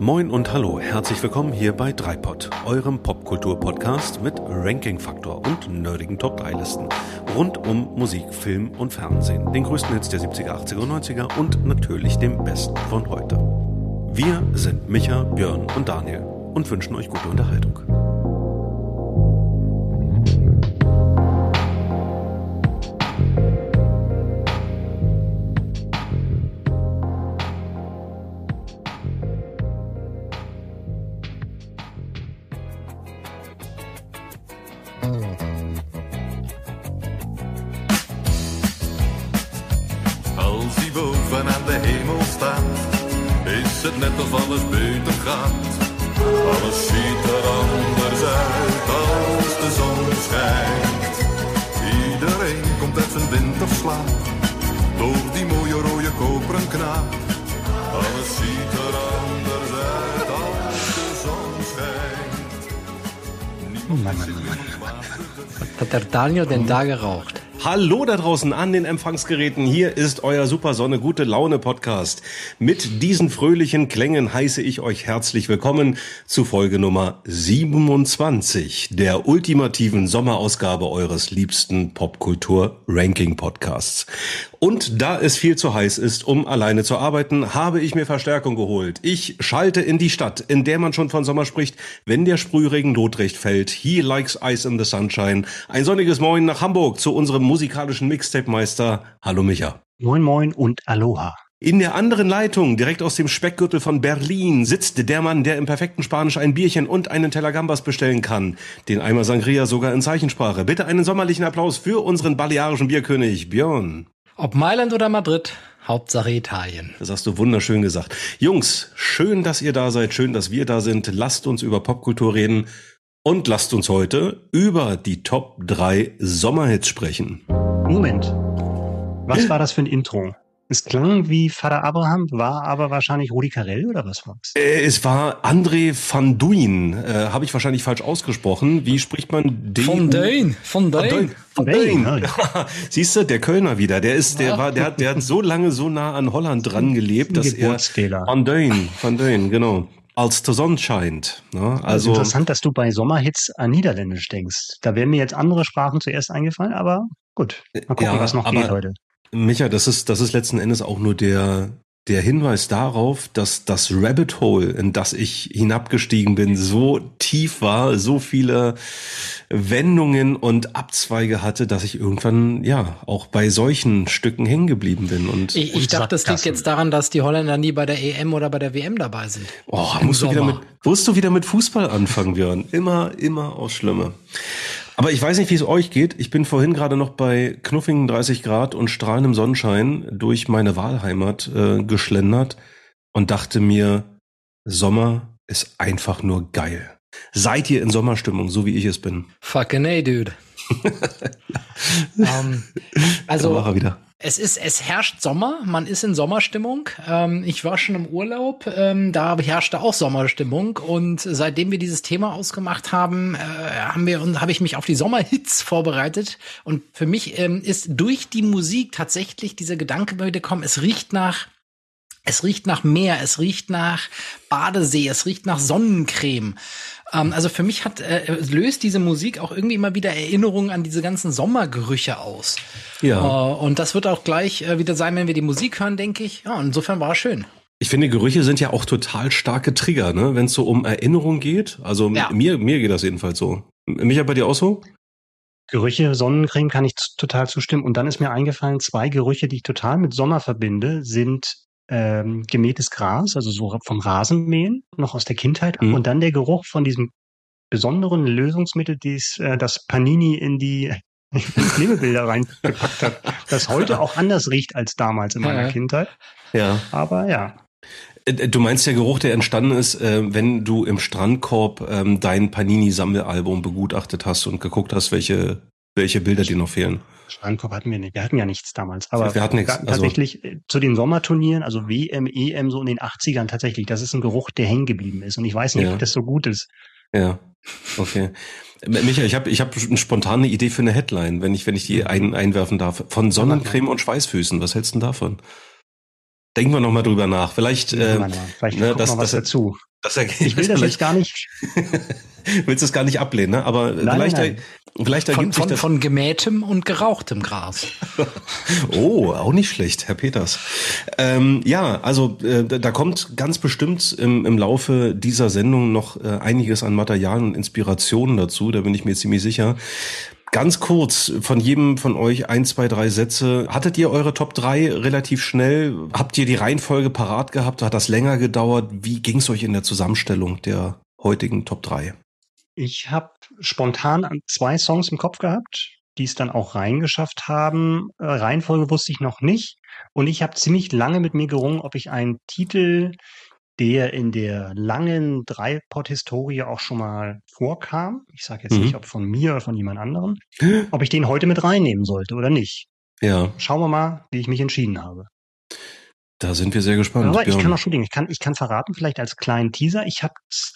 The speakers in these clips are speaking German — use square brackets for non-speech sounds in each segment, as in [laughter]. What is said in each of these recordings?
Moin und hallo, herzlich willkommen hier bei Dreipod, eurem Popkultur-Podcast mit Ranking-Faktor und nerdigen Top-3-Listen rund um Musik, Film und Fernsehen, den größten Hits der 70er, 80er und 90er und natürlich dem besten von heute. Wir sind Micha, Björn und Daniel und wünschen euch gute Unterhaltung. Daniel denn da geraucht? Hallo da draußen an den Empfangsgeräten. Hier ist euer Super Sonne Gute Laune Podcast. Mit diesen fröhlichen Klängen heiße ich euch herzlich willkommen zu Folge Nummer 27 der ultimativen Sommerausgabe eures liebsten Popkultur Ranking Podcasts. Und da es viel zu heiß ist, um alleine zu arbeiten, habe ich mir Verstärkung geholt. Ich schalte in die Stadt, in der man schon von Sommer spricht, wenn der Sprühregen lotrecht fällt. He likes ice in the sunshine. Ein sonniges Moin nach Hamburg zu unserem musikalischen Mixtape-Meister. Hallo Micha. Moin Moin und Aloha. In der anderen Leitung, direkt aus dem Speckgürtel von Berlin, sitzt der Mann, der im perfekten Spanisch ein Bierchen und einen Teller Gambas bestellen kann. Den Eimer Sangria sogar in Zeichensprache. Bitte einen sommerlichen Applaus für unseren balearischen Bierkönig, Björn. Ob Mailand oder Madrid, Hauptsache Italien. Das hast du wunderschön gesagt. Jungs, schön, dass ihr da seid, schön, dass wir da sind. Lasst uns über Popkultur reden und lasst uns heute über die Top 3 Sommerhits sprechen. Moment. Was war das für ein Intro? Es klang wie Vater Abraham, war aber wahrscheinlich Rudi Carell oder was war's? Äh, Es war André van Duin, äh, habe ich wahrscheinlich falsch ausgesprochen. Wie spricht man den? Von Dane, von Van Duyn, Duyn. [laughs] Siehst du, der Kölner wieder. Der ist, der war, der hat, der hat so lange so nah an Holland dran gelebt, dass er Geburtsfehler. Van Duyn, Van Duyn, genau. Als die Sonne scheint. Ne? Also Also interessant, dass du bei Sommerhits an Niederländisch denkst. Da wären mir jetzt andere Sprachen zuerst eingefallen, aber gut. Mal gucken, Ja, was noch geht heute. Micha, das ist, das ist letzten Endes auch nur der, der Hinweis darauf, dass das Rabbit Hole, in das ich hinabgestiegen bin, so tief war, so viele Wendungen und Abzweige hatte, dass ich irgendwann, ja, auch bei solchen Stücken hängen geblieben bin. Und Ich, ich Und dachte, das liegt jetzt daran, dass die Holländer nie bei der EM oder bei der WM dabei sind. oh, musst du wieder mit, musst du wieder mit Fußball anfangen, Björn. Immer, immer aus Schlimme. Aber ich weiß nicht, wie es euch geht. Ich bin vorhin gerade noch bei knuffigen 30 Grad und strahlendem Sonnenschein durch meine Wahlheimat äh, geschlendert und dachte mir, Sommer ist einfach nur geil. Seid ihr in Sommerstimmung, so wie ich es bin? Fucking A, dude. [laughs] ähm, Da war also, es ist, es herrscht Sommer, man ist in Sommerstimmung. Ähm, ich war schon im Urlaub, ähm, da herrschte auch Sommerstimmung und seitdem wir dieses Thema ausgemacht haben, äh, haben wir und habe ich mich auf die Sommerhits vorbereitet und für mich ähm, ist durch die Musik tatsächlich dieser Gedanke gekommen, es riecht nach es riecht nach Meer, es riecht nach Badesee, es riecht nach Sonnencreme. Ähm, also für mich hat äh, löst diese Musik auch irgendwie immer wieder Erinnerungen an diese ganzen Sommergerüche aus. Ja. Äh, und das wird auch gleich äh, wieder sein, wenn wir die Musik hören, denke ich. Ja, insofern war es schön. Ich finde, Gerüche sind ja auch total starke Trigger, ne? wenn es so um Erinnerung geht. Also Ja. mir, mir geht das jedenfalls so. Micha, bei dir auch so? Gerüche, Sonnencreme kann ich total zustimmen. Und dann ist mir eingefallen, zwei Gerüche, die ich total mit Sommer verbinde, sind ähm, gemähtes Gras, also so vom Rasenmähen, noch aus der Kindheit. Mhm. Und dann der Geruch von diesem besonderen Lösungsmittel, dies, äh, das Panini [laughs] in die Klebebilder reingepackt hat, das heute auch anders riecht als damals in meiner Ja. Kindheit. Ja. Aber ja, Äh, Du meinst der Geruch, der entstanden ist, äh, wenn du im Strandkorb ähm, dein Panini-Sammelalbum begutachtet hast und geguckt hast, welche, welche Bilder dir noch fehlen. Strandkorb hatten wir nicht. Wir hatten ja nichts damals. Aber Wir hatten nichts, also- tatsächlich äh, zu den Sommerturnieren, also WM, EM, so in den 80ern tatsächlich, das ist ein Geruch, der hängen geblieben ist. Und ich weiß nicht, Ja. ob das so gut ist. Ja, okay. Michael, ich habe ich hab eine spontane Idee für eine Headline, wenn ich, wenn ich die ein, einwerfen darf. Von Sonnencreme und Schweißfüßen. Was hältst du denn davon? Denken wir noch mal drüber nach. Vielleicht, äh. Vielleicht ne, kommt das- noch was das- dazu. Das ich will das jetzt gar nicht. [laughs] willst es gar nicht ablehnen, ne? Aber nein, vielleicht, nein. Vielleicht ergibt von, von, das von gemähtem und gerauchtem Gras. [laughs] oh, auch nicht schlecht, Herr Peters. Ähm, ja, also äh, da kommt ganz bestimmt im, im Laufe dieser Sendung noch äh, einiges an Material und Inspirationen dazu. Da bin ich mir ziemlich sicher. Ganz kurz, von jedem von euch ein, zwei, drei Sätze. Hattet ihr eure Top 3 relativ schnell? Habt ihr die Reihenfolge parat gehabt? Hat das länger gedauert? Wie ging es euch in der Zusammenstellung der heutigen Top 3? Ich habe spontan zwei Songs im Kopf gehabt, die es dann auch reingeschafft haben. Äh, Reihenfolge wusste ich noch nicht. Und ich habe ziemlich lange mit mir gerungen, ob ich einen Titel der in der langen Dreipot-Historie auch schon mal vorkam. Ich sage jetzt mhm. nicht, ob von mir oder von jemand anderem, [gasps] ob ich den heute mit reinnehmen sollte oder nicht. Ja. Schauen wir mal, wie ich mich entschieden habe. Da sind wir sehr gespannt. Aber ich kann auch schon, ich kann, ich kann verraten, vielleicht als kleinen Teaser, ich habe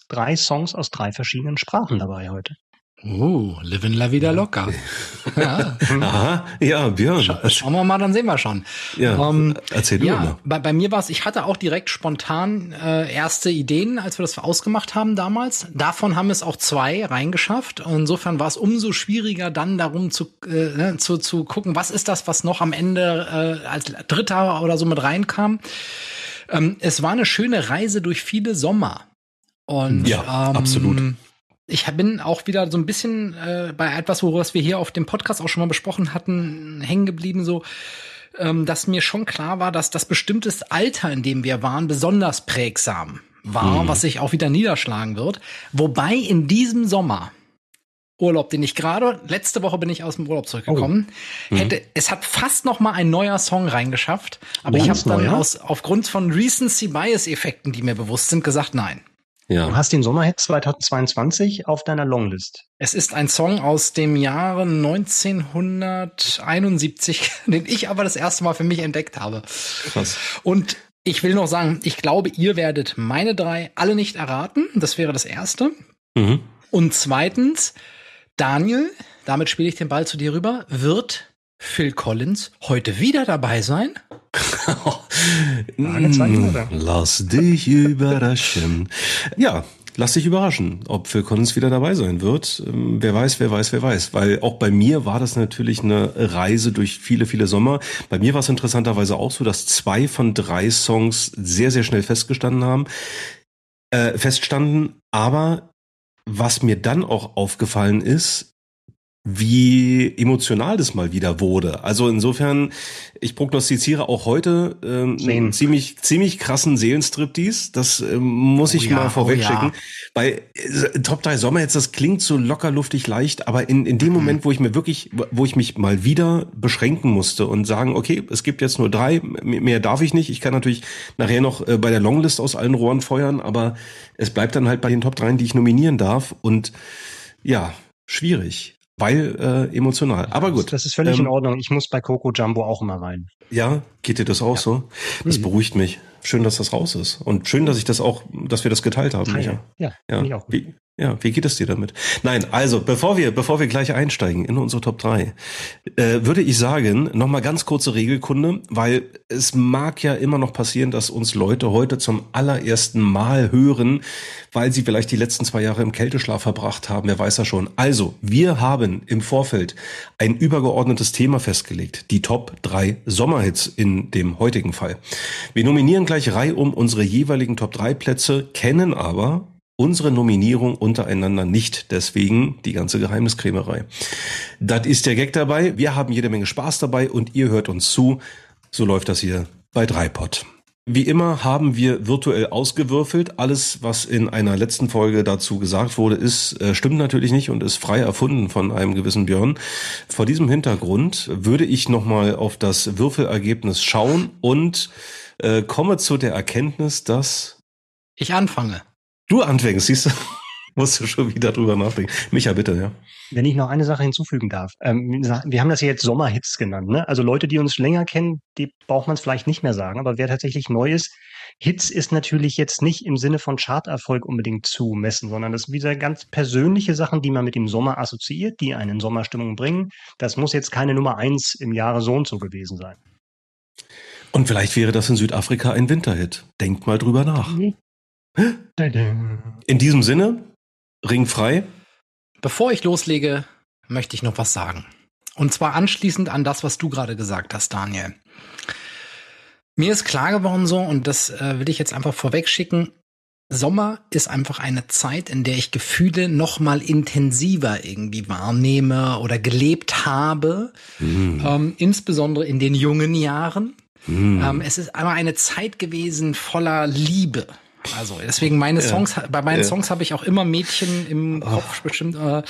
drei Songs aus drei verschiedenen Sprachen dabei heute. Oh, Livin La Vida Loca. Ja. [laughs] Aha, ja, Björn. Scha schauen wir mal, dann sehen wir schon. Ja, ähm, erzähl du ja, mal. Bei, bei mir war es, ich hatte auch direkt spontan äh, erste Ideen, als wir das ausgemacht haben damals. Davon haben es auch zwei reingeschafft. Insofern war es umso schwieriger, dann darum zu, äh, ne, zu, zu gucken, was ist das, was noch am Ende äh, als Dritter oder so mit reinkam. Ähm, es war eine schöne Reise durch viele Sommer. Und, ja, ähm, absolut ich bin auch wieder so ein bisschen äh, bei etwas, worüber wir hier auf dem Podcast auch schon mal besprochen hatten, hängen geblieben, so, ähm, dass mir schon klar war, dass das bestimmtes Alter, in dem wir waren, besonders prägsam war, hm. was sich auch wieder niederschlagen wird. Wobei in diesem Sommer, Urlaub, den ich gerade letzte Woche bin ich aus dem Urlaub zurückgekommen, oh. mhm. hätte es hat fast noch mal ein neuer Song reingeschafft, aber Ganz ich habe dann aus aufgrund von Recency Bias Effekten, die mir bewusst sind, gesagt, nein. Ja. Du hast den Sommerhit 2022 auf deiner Longlist. Es ist ein Song aus dem Jahre 1971, [laughs] den ich aber das erste Mal für mich entdeckt habe. Krass. Und ich will noch sagen, ich glaube, ihr werdet meine drei alle nicht erraten. Das wäre das erste. Mhm. Und zweitens, Daniel, damit spiele ich den Ball zu dir rüber, wird Phil Collins heute wieder dabei sein? lass dich überraschen. Ja, lass dich überraschen, ob Phil Collins wieder dabei sein wird. Ähm, wer weiß, wer weiß, wer weiß. Weil auch bei mir war das natürlich eine Reise durch viele, viele Sommer. Bei mir war es interessanterweise auch so, dass zwei von drei Songs sehr, sehr schnell festgestanden haben, äh, feststanden. Aber was mir dann auch aufgefallen ist, wie emotional das mal wieder wurde. Also insofern, ich prognostiziere auch heute ähm, einen ziemlich, ziemlich krassen Seelenstriptease. Das ähm, muss ich oh ja, mal vorwegschicken. Oh ja. Bei äh, Top 3 Sommer jetzt, das klingt so locker, luftig, leicht, aber in, in dem mhm. Moment, wo ich mir wirklich, wo ich mich mal wieder beschränken musste und sagen, okay, es gibt jetzt nur drei, mehr darf ich nicht. Ich kann natürlich nachher noch äh, bei der Longlist aus allen Rohren feuern, aber es bleibt dann halt bei den Top 3, die ich nominieren darf. Und ja, schwierig weil äh, emotional. Aber gut. Das ist völlig ähm, in Ordnung. Ich muss bei Coco Jumbo auch immer rein. Ja, geht dir das auch ja. so? Das mhm. beruhigt mich. Schön, dass das raus ist. Und schön, dass ich das auch, dass wir das geteilt haben. Micha. Ja, ja. Ich auch wie, ja, wie geht es dir damit? Nein, also bevor wir, bevor wir gleich einsteigen in unsere Top 3, äh, würde ich sagen, nochmal ganz kurze Regelkunde, weil es mag ja immer noch passieren, dass uns Leute heute zum allerersten Mal hören, weil sie vielleicht die letzten zwei Jahre im Kälteschlaf verbracht haben, wer weiß ja schon. Also, wir haben im Vorfeld ein übergeordnetes Thema festgelegt, die Top 3 Sommerhits in dem heutigen Fall. Wir nominieren gleich Reihe um unsere jeweiligen Top 3 Plätze, kennen aber unsere Nominierung untereinander nicht. Deswegen die ganze Geheimniskrämerei. Das ist der Gag dabei. Wir haben jede Menge Spaß dabei und ihr hört uns zu. So läuft das hier bei Dreipot. Wie immer haben wir virtuell ausgewürfelt. Alles, was in einer letzten Folge dazu gesagt wurde, ist, äh, stimmt natürlich nicht und ist frei erfunden von einem gewissen Björn. Vor diesem Hintergrund würde ich nochmal auf das Würfelergebnis schauen und äh, komme zu der Erkenntnis, dass ich anfange. Du anfängst, siehst du? [laughs] Musst du schon wieder drüber nachdenken. Micha, bitte, ja. Wenn ich noch eine Sache hinzufügen darf. Ähm, wir haben das ja jetzt Sommerhits genannt. Ne? Also Leute, die uns länger kennen, die braucht man es vielleicht nicht mehr sagen. Aber wer tatsächlich neu ist, Hits ist natürlich jetzt nicht im Sinne von Charterfolg unbedingt zu messen, sondern das sind wieder ganz persönliche Sachen, die man mit dem Sommer assoziiert, die einen in Sommerstimmung bringen. Das muss jetzt keine Nummer eins im Jahre so und so gewesen sein. Und vielleicht wäre das in Südafrika ein Winterhit. Denkt mal drüber nach. In diesem Sinne, Ring frei. Bevor ich loslege, möchte ich noch was sagen. Und zwar anschließend an das, was du gerade gesagt hast, Daniel. Mir ist klar geworden so, und das äh, will ich jetzt einfach vorweg schicken, Sommer ist einfach eine Zeit, in der ich Gefühle noch mal intensiver irgendwie wahrnehme oder gelebt habe, mm. ähm, insbesondere in den jungen Jahren. Mm. Ähm, es ist einmal eine Zeit gewesen voller Liebe. Also deswegen meine Songs, ja. bei meinen ja. Songs habe ich auch immer Mädchen im Kopf oh. bestimmt. Äh,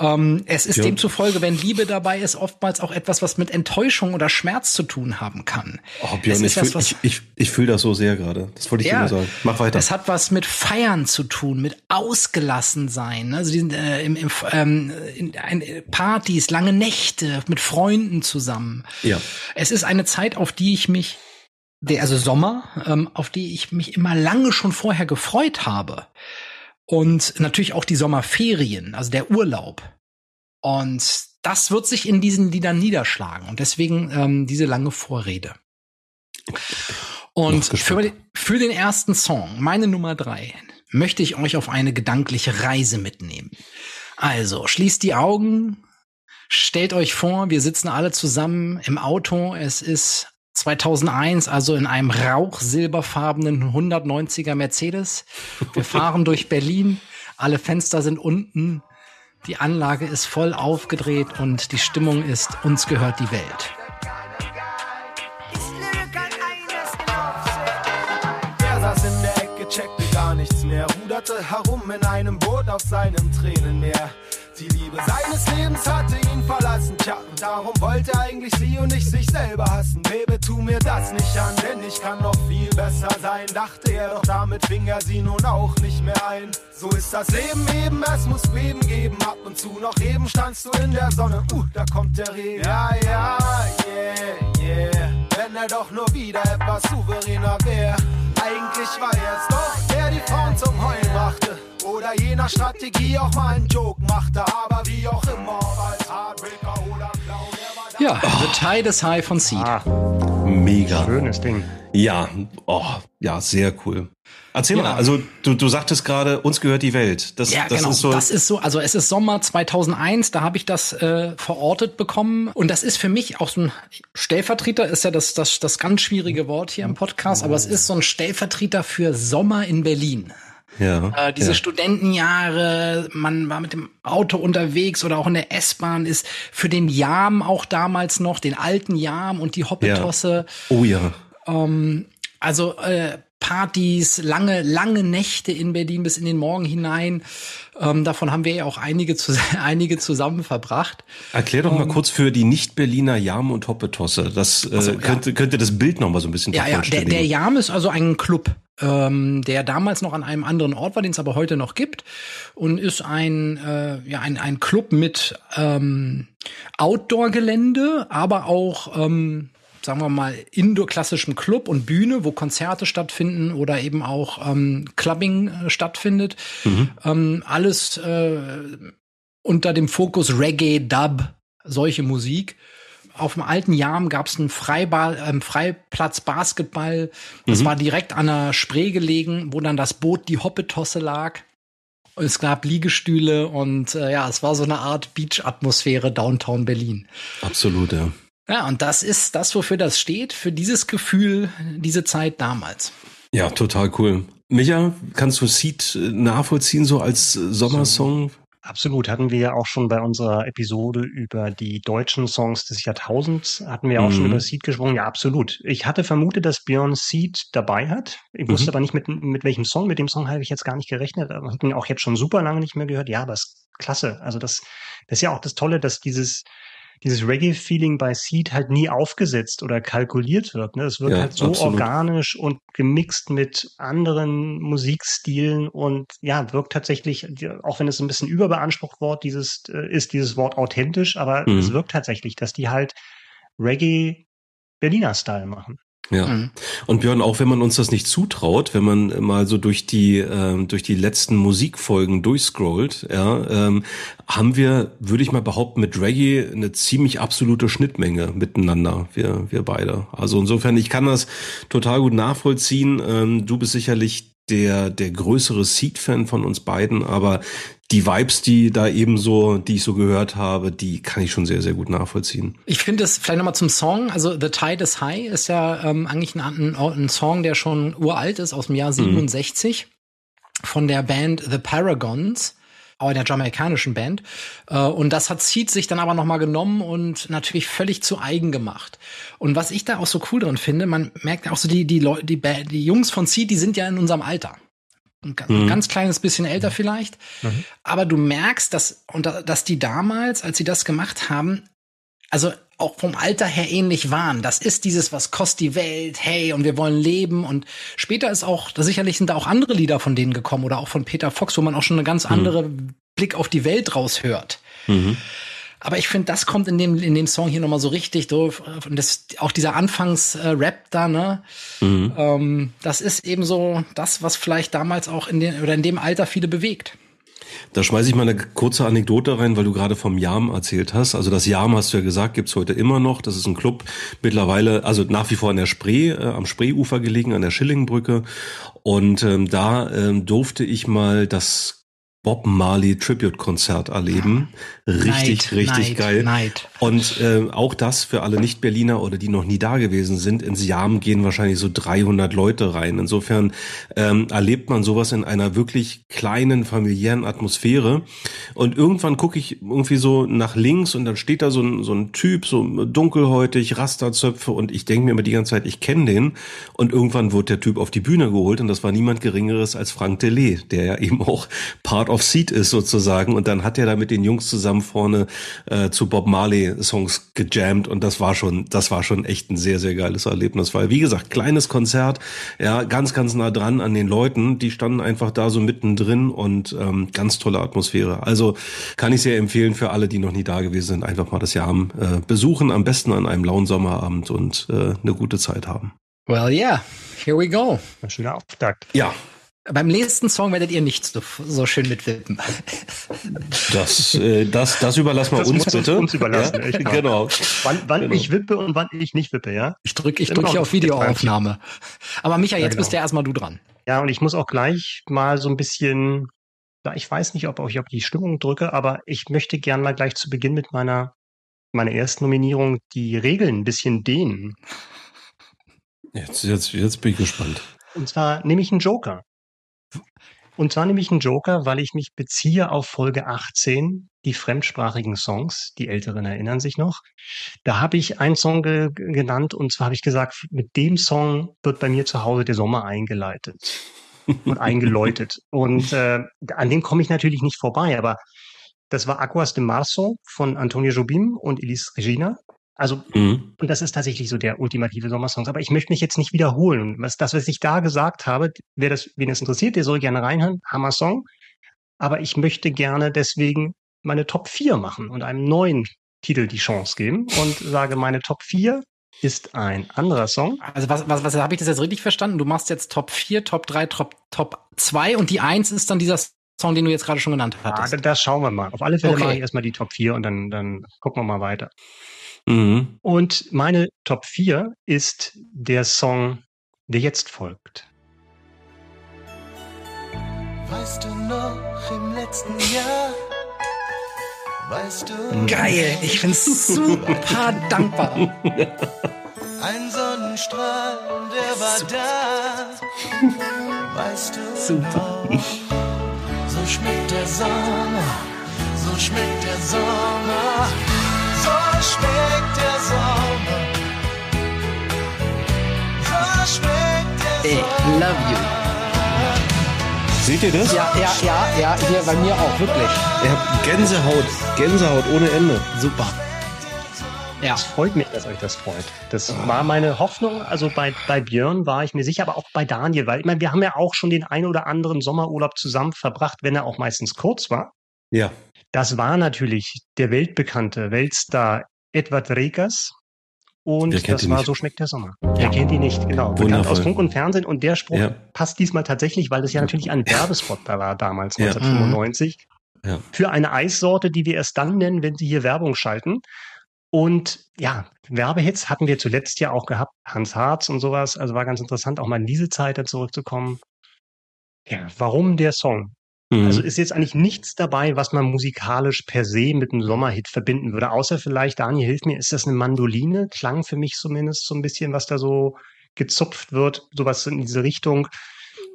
ähm, es ist ja. demzufolge, wenn Liebe dabei ist, oftmals auch etwas, was mit Enttäuschung oder Schmerz zu tun haben kann. Oh, Björn, ich fühle ich, ich, ich fühl das so sehr gerade. Das wollte ich ja, dir nur sagen. Mach weiter. Es hat was mit Feiern zu tun, mit ausgelassen sein. Also die, äh, im, im, ähm, in, ein, Partys, lange Nächte mit Freunden zusammen. Ja. Es ist eine Zeit, auf die ich mich der, also Sommer, ähm, auf die ich mich immer lange schon vorher gefreut habe. Und natürlich auch die Sommerferien, also der Urlaub. Und das wird sich in diesen Liedern niederschlagen. Und deswegen ähm, diese lange Vorrede. Und für, für den ersten Song, meine Nummer drei, möchte ich euch auf eine gedankliche Reise mitnehmen. Also, schließt die Augen, stellt euch vor, wir sitzen alle zusammen im Auto. Es ist 2001, also in einem rauchsilberfarbenen 190er Mercedes. Wir fahren durch Berlin, alle Fenster sind unten, die Anlage ist voll aufgedreht und die Stimmung ist, uns gehört die Welt. Checkte gar nichts mehr, ruderte herum in einem Boot auf seinem Tränenmeer. Die Liebe seines Lebens hatte ihn verlassen, tja, und darum wollte er eigentlich sie und nicht sich selber hassen. Baby, tu mir das nicht an, denn ich kann noch viel besser sein, dachte er, doch damit fing er sie nun auch nicht mehr ein. So ist das Leben eben, es muss Beben geben, ab und zu noch eben standst du in der Sonne, uh, da kommt der Regen. Ja, ja, yeah, yeah, wenn er doch nur wieder etwas souveräner wäre. Eigentlich war er es doch, der die Frauen zum Heulen brachte. Oder je nach Strategie auch mal einen Joke machte, aber wie auch immer, als Heartbreaker oder Clown. Ja, The Tide is High von Seed. Ah, Mega. Schönes Ding. Ja, oh, ja, sehr cool. Erzähl ja. mal, also du, du sagtest gerade, uns gehört die Welt. Das, ja, das genau. Ist so das ist so, also es ist Sommer 2001, da habe ich das äh, verortet bekommen und das ist für mich auch so ein Stellvertreter, ist ja das, das, das ganz schwierige Wort hier im Podcast, aber es ist so ein Stellvertreter für Sommer in Berlin. Ja, äh, diese ja. Studentenjahre, man war mit dem Auto unterwegs oder auch in der S-Bahn, ist für den Jam auch damals noch, den alten Jam und die Hoppetosse. Ja. Oh ja. Ähm, also äh, Partys, lange, lange Nächte in Berlin bis in den Morgen hinein. Ähm, davon haben wir ja auch einige, zu, [laughs] einige zusammen verbracht. Erklär doch mal ähm, kurz für die Nicht-Berliner Jam und Hoppetosse. Das äh, also, könnte, ja. könnte das Bild noch mal so ein bisschen Ja, ja, der, der Jam ist also ein Club ähm, der damals noch an einem anderen Ort war, den es aber heute noch gibt und ist ein äh, ja ein ein Club mit ähm, Outdoor-Gelände, aber auch ähm, sagen wir mal indoor klassischem Club und Bühne, wo Konzerte stattfinden oder eben auch ähm, Clubbing äh, stattfindet. Mhm. Ähm, alles äh, unter dem Fokus Reggae, Dub, solche Musik auf dem alten Jam gab es einen Freiball, ähm, Freiplatz Basketball. Das mhm. war direkt an der Spree gelegen, wo dann das Boot die Hoppetosse lag. Es gab Liegestühle und äh, ja, es war so eine Art Beach-Atmosphäre Downtown Berlin. Absolut, ja. Ja, und das ist das, wofür das steht, für dieses Gefühl, diese Zeit damals. Ja, total cool. Micha, kannst du Seed äh, nachvollziehen, so als Sommersong? Absolut, hatten wir ja auch schon bei unserer Episode über die deutschen Songs des Jahrtausends, hatten wir auch mhm. schon über Seed gesprochen. Ja, absolut. Ich hatte vermutet, dass Björn Seed dabei hat. Ich wusste mhm. aber nicht, mit, mit welchem Song. Mit dem Song habe ich jetzt gar nicht gerechnet. Ich habe ihn auch jetzt schon super lange nicht mehr gehört. Ja, aber ist klasse. Also das, das ist ja auch das Tolle, dass dieses, dieses Reggae-Feeling bei Seed halt nie aufgesetzt oder kalkuliert wird. Ne? Es wird ja, halt so absolut. organisch und gemixt mit anderen Musikstilen und ja, wirkt tatsächlich, auch wenn es ein bisschen überbeansprucht Wort dieses, äh, ist, dieses Wort authentisch, aber mhm. es wirkt tatsächlich, dass die halt Reggae Berliner Style machen. Ja. Mhm. Und Björn, auch wenn man uns das nicht zutraut, wenn man mal so durch die ähm, durch die letzten Musikfolgen durchscrollt, ja, ähm, haben wir, würde ich mal behaupten, mit Reggae eine ziemlich absolute Schnittmenge miteinander, wir wir beide. Also insofern, ich kann das total gut nachvollziehen. Ähm, du bist sicherlich der, der größere Seed-Fan von uns beiden, aber die Vibes, die da eben so, die ich so gehört habe, die kann ich schon sehr, sehr gut nachvollziehen. Ich finde es vielleicht nochmal zum Song. Also The Tide is High ist ja ähm, eigentlich ein, ein, ein, Song, der schon uralt ist, aus dem Jahr 67 mhm. von der Band The Paragons auch der jamaikanischen Band. Äh, und das hat Seed sich dann aber nochmal genommen und natürlich völlig zu eigen gemacht. Und was ich da auch so cool drin finde, man merkt auch so die, die Leute, die, die Jungs von Seed, die sind ja in unserem Alter ein mhm. ganz kleines bisschen älter vielleicht. Mhm. Aber du merkst, dass, und dass die damals, als sie das gemacht haben, also auch vom Alter her ähnlich waren. Das ist dieses, was kostet die Welt, hey, und wir wollen leben. Und später ist auch, da sicherlich sind da auch andere Lieder von denen gekommen oder auch von Peter Fox, wo man auch schon eine ganz mhm. andere mhm. Blick auf die Welt raushört. Mhm. Aber ich finde, das kommt in dem, in dem Song hier nochmal so richtig durch. Und das, auch dieser Anfangs-Rap da, ne? Mhm. Ähm, das ist eben so das, was vielleicht damals auch in den, oder in dem Alter viele bewegt. Da schmeiße ich mal eine kurze Anekdote rein, weil du gerade vom Jam erzählt hast. Also das Jam, hast du ja gesagt, gibt's heute immer noch. Das ist ein Club mittlerweile, also nach wie vor an der Spree, äh, am Spreeufer gelegen, an der Schillingbrücke. Und ähm, da ähm, durfte ich mal das Bob Marley Tribute Konzert erleben. Richtig, Neid, richtig Neid, geil. Neid. Und äh, auch das für alle Nicht-Berliner oder die noch nie da gewesen sind. Ins Jam gehen wahrscheinlich so 300 Leute rein. Insofern ähm, erlebt man sowas in einer wirklich kleinen familiären Atmosphäre. Und irgendwann gucke ich irgendwie so nach links und dann steht da so ein, so ein Typ, so dunkelhäutig, Rasterzöpfe und ich denke mir immer die ganze Zeit, ich kenne den. Und irgendwann wurde der Typ auf die Bühne geholt und das war niemand Geringeres als Frank Delay, der ja eben auch Part of Seat ist sozusagen. Und dann hat er da mit den Jungs zusammen vorne äh, zu Bob Marley Songs gejammt und das war schon, das war schon echt ein sehr, sehr geiles Erlebnis. Weil, wie gesagt, kleines Konzert, ja, ganz, ganz nah dran an den Leuten. Die standen einfach da so mittendrin und ähm, ganz tolle Atmosphäre. Also kann ich sehr empfehlen für alle, die noch nie da gewesen sind, einfach mal das Jahr äh, besuchen, am besten an einem lauen Sommerabend und äh, eine gute Zeit haben. Well, yeah, here we go. Ein schöner Auftakt. Ja, beim nächsten Song werdet ihr nicht so, so schön mitwippen. Das, äh, das, das überlassen wir das uns bitte. Uns überlassen, ja? genau. genau. Wann, wann genau. ich wippe und wann ich nicht wippe, ja? Ich drücke ich drück hier auf Videoaufnahme. Aber Micha, jetzt ja, genau. bist ja erstmal du dran. Ja, und ich muss auch gleich mal so ein bisschen, ich weiß nicht, ob ich auf die Stimmung drücke, aber ich möchte gern mal gleich zu Beginn mit meiner, meiner ersten Nominierung die Regeln ein bisschen dehnen. Jetzt, jetzt, jetzt bin ich gespannt. Und zwar nehme ich einen Joker. Und zwar nehme ich einen Joker, weil ich mich beziehe auf Folge 18, die fremdsprachigen Songs. Die Älteren erinnern sich noch. Da habe ich einen Song ge genannt und zwar habe ich gesagt, mit dem Song wird bei mir zu Hause der Sommer eingeleitet [laughs] und eingeläutet. Und äh, an dem komme ich natürlich nicht vorbei, aber das war Aquas de Marzo von Antonio Jobim und Elis Regina. Also, mhm. und das ist tatsächlich so der ultimative Sommersong. Aber ich möchte mich jetzt nicht wiederholen. Was, das, was ich da gesagt habe, wer das, wen es interessiert, der soll gerne reinhören. Hammer Song. Aber ich möchte gerne deswegen meine Top 4 machen und einem neuen Titel die Chance geben und sage, meine Top 4 ist ein anderer Song. Also was, was, was habe ich das jetzt richtig verstanden? Du machst jetzt Top 4, Top 3, Top, Top 2 und die 1 ist dann dieser Song, den du jetzt gerade schon genannt hattest. Ja, das schauen wir mal. Auf alle Fälle okay. mache ich erstmal die Top 4 und dann, dann gucken wir mal weiter. Mhm. Und meine Top 4 ist der Song, der jetzt folgt. Weißt du noch im letzten Jahr? Weißt du? Geil, ich bin super [laughs] dankbar. Ein Sonnenstrahl, der war super. da. Weißt du? Super. So schmeckt der Sommer, so schmeckt der Sommer schmeckt der Sommer. So schmeckt der Sommer. I love you. Seht ihr das? Ja, ja, ja, ja, hier bei mir auch, wirklich. Ja, Gänsehaut, Gänsehaut ohne Ende. Super. Ja. Es freut mich, dass euch das freut. Das war meine Hoffnung. Also bei, bei Björn war ich mir sicher, aber auch bei Daniel, weil ich meine, wir haben ja auch schon den ein oder anderen Sommerurlaub zusammen verbracht, wenn er auch meistens kurz war. Ja. Das war natürlich der weltbekannte Weltstar Edward Regas. Und das war nicht. So schmeckt der Sommer. Ja. Er kennt ihn nicht, genau. Bekannt aus Funk und Fernsehen. Und der Spruch ja. passt diesmal tatsächlich, weil das ja natürlich ein Werbespot da war damals, ja. 1995. Ja. Für eine Eissorte, die wir erst dann nennen, wenn sie hier Werbung schalten. Und ja, Werbehits hatten wir zuletzt ja auch gehabt. Hans Harz und sowas. Also war ganz interessant, auch mal in diese Zeit da zurückzukommen. Ja, warum der Song? Mhm. Also ist jetzt eigentlich nichts dabei, was man musikalisch per se mit einem Sommerhit verbinden würde. Außer vielleicht, Daniel, hilf mir, ist das eine Mandoline? Klang für mich zumindest so ein bisschen, was da so gezupft wird, sowas in diese Richtung.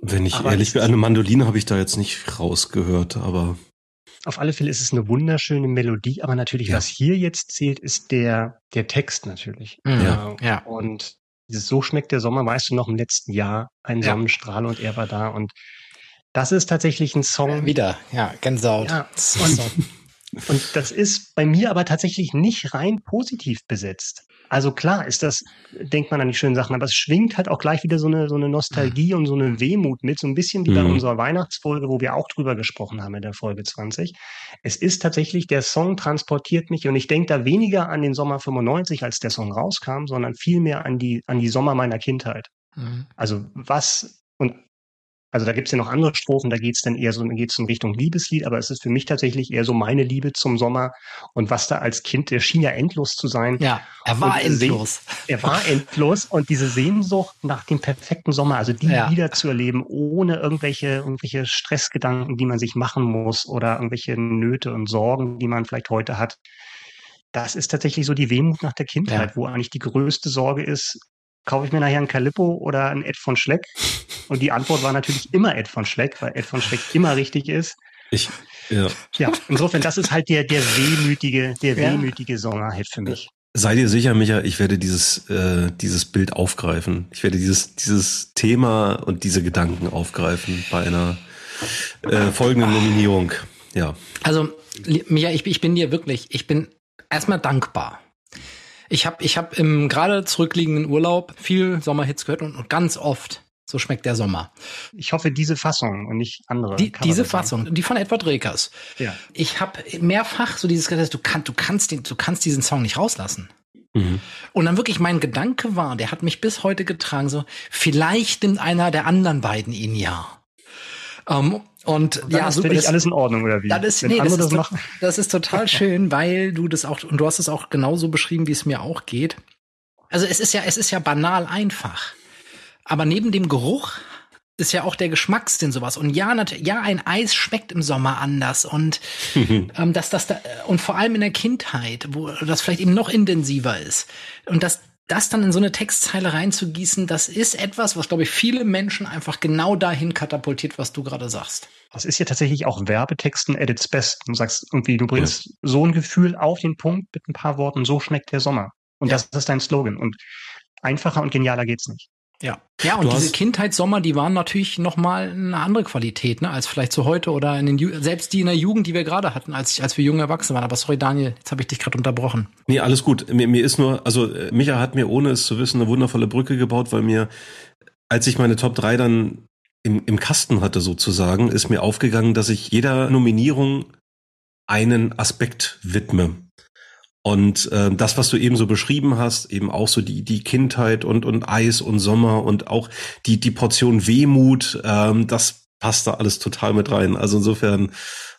Wenn ich Aber ehrlich bin, eine Mandoline habe ich da jetzt nicht rausgehört, aber Auf alle Fälle ist es eine wunderschöne Melodie, aber natürlich, Ja. was hier jetzt zählt, ist der, der Text natürlich. Mhm. Ja. Äh, Ja. Und dieses So schmeckt der Sommer, weißt du noch im letzten Jahr, ein Ja. Sonnenstrahl und er war da. Und das ist tatsächlich ein Song. Wieder, ja, Gänsehaut. Ja, So. Und das ist bei mir aber tatsächlich nicht rein positiv besetzt. Also klar ist das, denkt man an die schönen Sachen, aber es schwingt halt auch gleich wieder so eine, so eine Nostalgie und so eine Wehmut mit, so ein bisschen wie bei Mhm. unserer Weihnachtsfolge, wo wir auch drüber gesprochen haben in der Folge 20. Es ist tatsächlich, der Song transportiert mich und ich denke da weniger an den Sommer 95, als der Song rauskam, sondern vielmehr an die, an die Sommer meiner Kindheit. Mhm. Also was und also da gibt's ja noch andere Strophen, da geht's dann eher so, geht's in Richtung Liebeslied, aber es ist für mich tatsächlich eher so meine Liebe zum Sommer und was da als Kind, der schien ja endlos zu sein. Ja, er war endlos. Er war endlos und diese Sehnsucht nach dem perfekten Sommer, also die Ja. wieder zu erleben, ohne irgendwelche, irgendwelche Stressgedanken, die man sich machen muss oder irgendwelche Nöte und Sorgen, die man vielleicht heute hat. Das ist tatsächlich so die Wehmut nach der Kindheit, Ja. wo eigentlich die größte Sorge ist, kaufe ich mir nachher einen Calippo oder einen Ed von Schleck? Und die Antwort war natürlich immer Ed von Schleck, weil Ed von Schleck immer richtig ist. ich, ja. Ja, insofern, das ist halt der, der wehmütige, der Ja. wehmütige Sommerhit für mich. Sei dir sicher, Micha, ich werde dieses, äh, dieses Bild aufgreifen. Ich werde dieses, dieses Thema und diese Gedanken aufgreifen bei einer äh, folgenden Nominierung. Ja. Also, Mia, ich, ich bin dir wirklich, ich bin erstmal dankbar. Ich habe ich hab im gerade zurückliegenden Urlaub viel Sommerhits gehört und, und ganz oft, so schmeckt der Sommer. Ich hoffe, diese Fassung und nicht andere. Die, diese. Fassung, die von Edward Rekers. Ja. Ich habe mehrfach so dieses Gefühl, du, kann, du, kannst den, du kannst diesen Song nicht rauslassen. Mhm. Und dann wirklich mein Gedanke war, der hat mich bis heute getragen, so, vielleicht nimmt einer der anderen beiden ihn ja. Ähm, und Dann ja, ist super, für dich das- alles in Ordnung, oder wie? Das ist, Wenn nee, das ist, das das ist [laughs] total [laughs] schön, weil du das auch, und du hast es auch genauso beschrieben, wie es mir auch geht. Also es ist ja, es ist ja banal einfach. Aber neben dem Geruch ist ja auch der Geschmackssinn sowas. Und ja, nat- ja, ein Eis schmeckt im Sommer anders und [laughs] ähm, dass das da, und vor allem in der Kindheit, wo das vielleicht eben noch intensiver ist. Und das, das dann in so eine Textzeile reinzugießen, das ist etwas, was, glaube ich, viele Menschen einfach genau dahin katapultiert, was du gerade sagst. Das ist ja tatsächlich auch Werbetexten at its best. Du sagst irgendwie, du bringst so ein Gefühl auf den Punkt mit ein paar Worten, so schmeckt der Sommer. Und Ja. das ist dein Slogan. Und einfacher und genialer geht's nicht. Ja. Ja, und Du diese Kindheitssommer, die waren natürlich noch mal eine andere Qualität, ne, als vielleicht so heute oder in den Ju selbst die in der Jugend, die wir gerade hatten, als als wir junge Erwachsene waren. Aber sorry, Daniel, jetzt habe ich dich gerade unterbrochen. Nee, alles gut. Mir, mir ist nur, also äh, Micha hat mir, ohne es zu wissen, eine wundervolle Brücke gebaut, weil mir, als ich meine Top 3 dann im, im Kasten hatte sozusagen, ist mir aufgegangen, dass ich jeder Nominierung einen Aspekt widme. Und äh, das, was du eben so beschrieben hast, eben auch so die, die Kindheit und, und Eis und Sommer und auch die, die Portion Wehmut, ähm, das passt da alles total mit rein. Also insofern,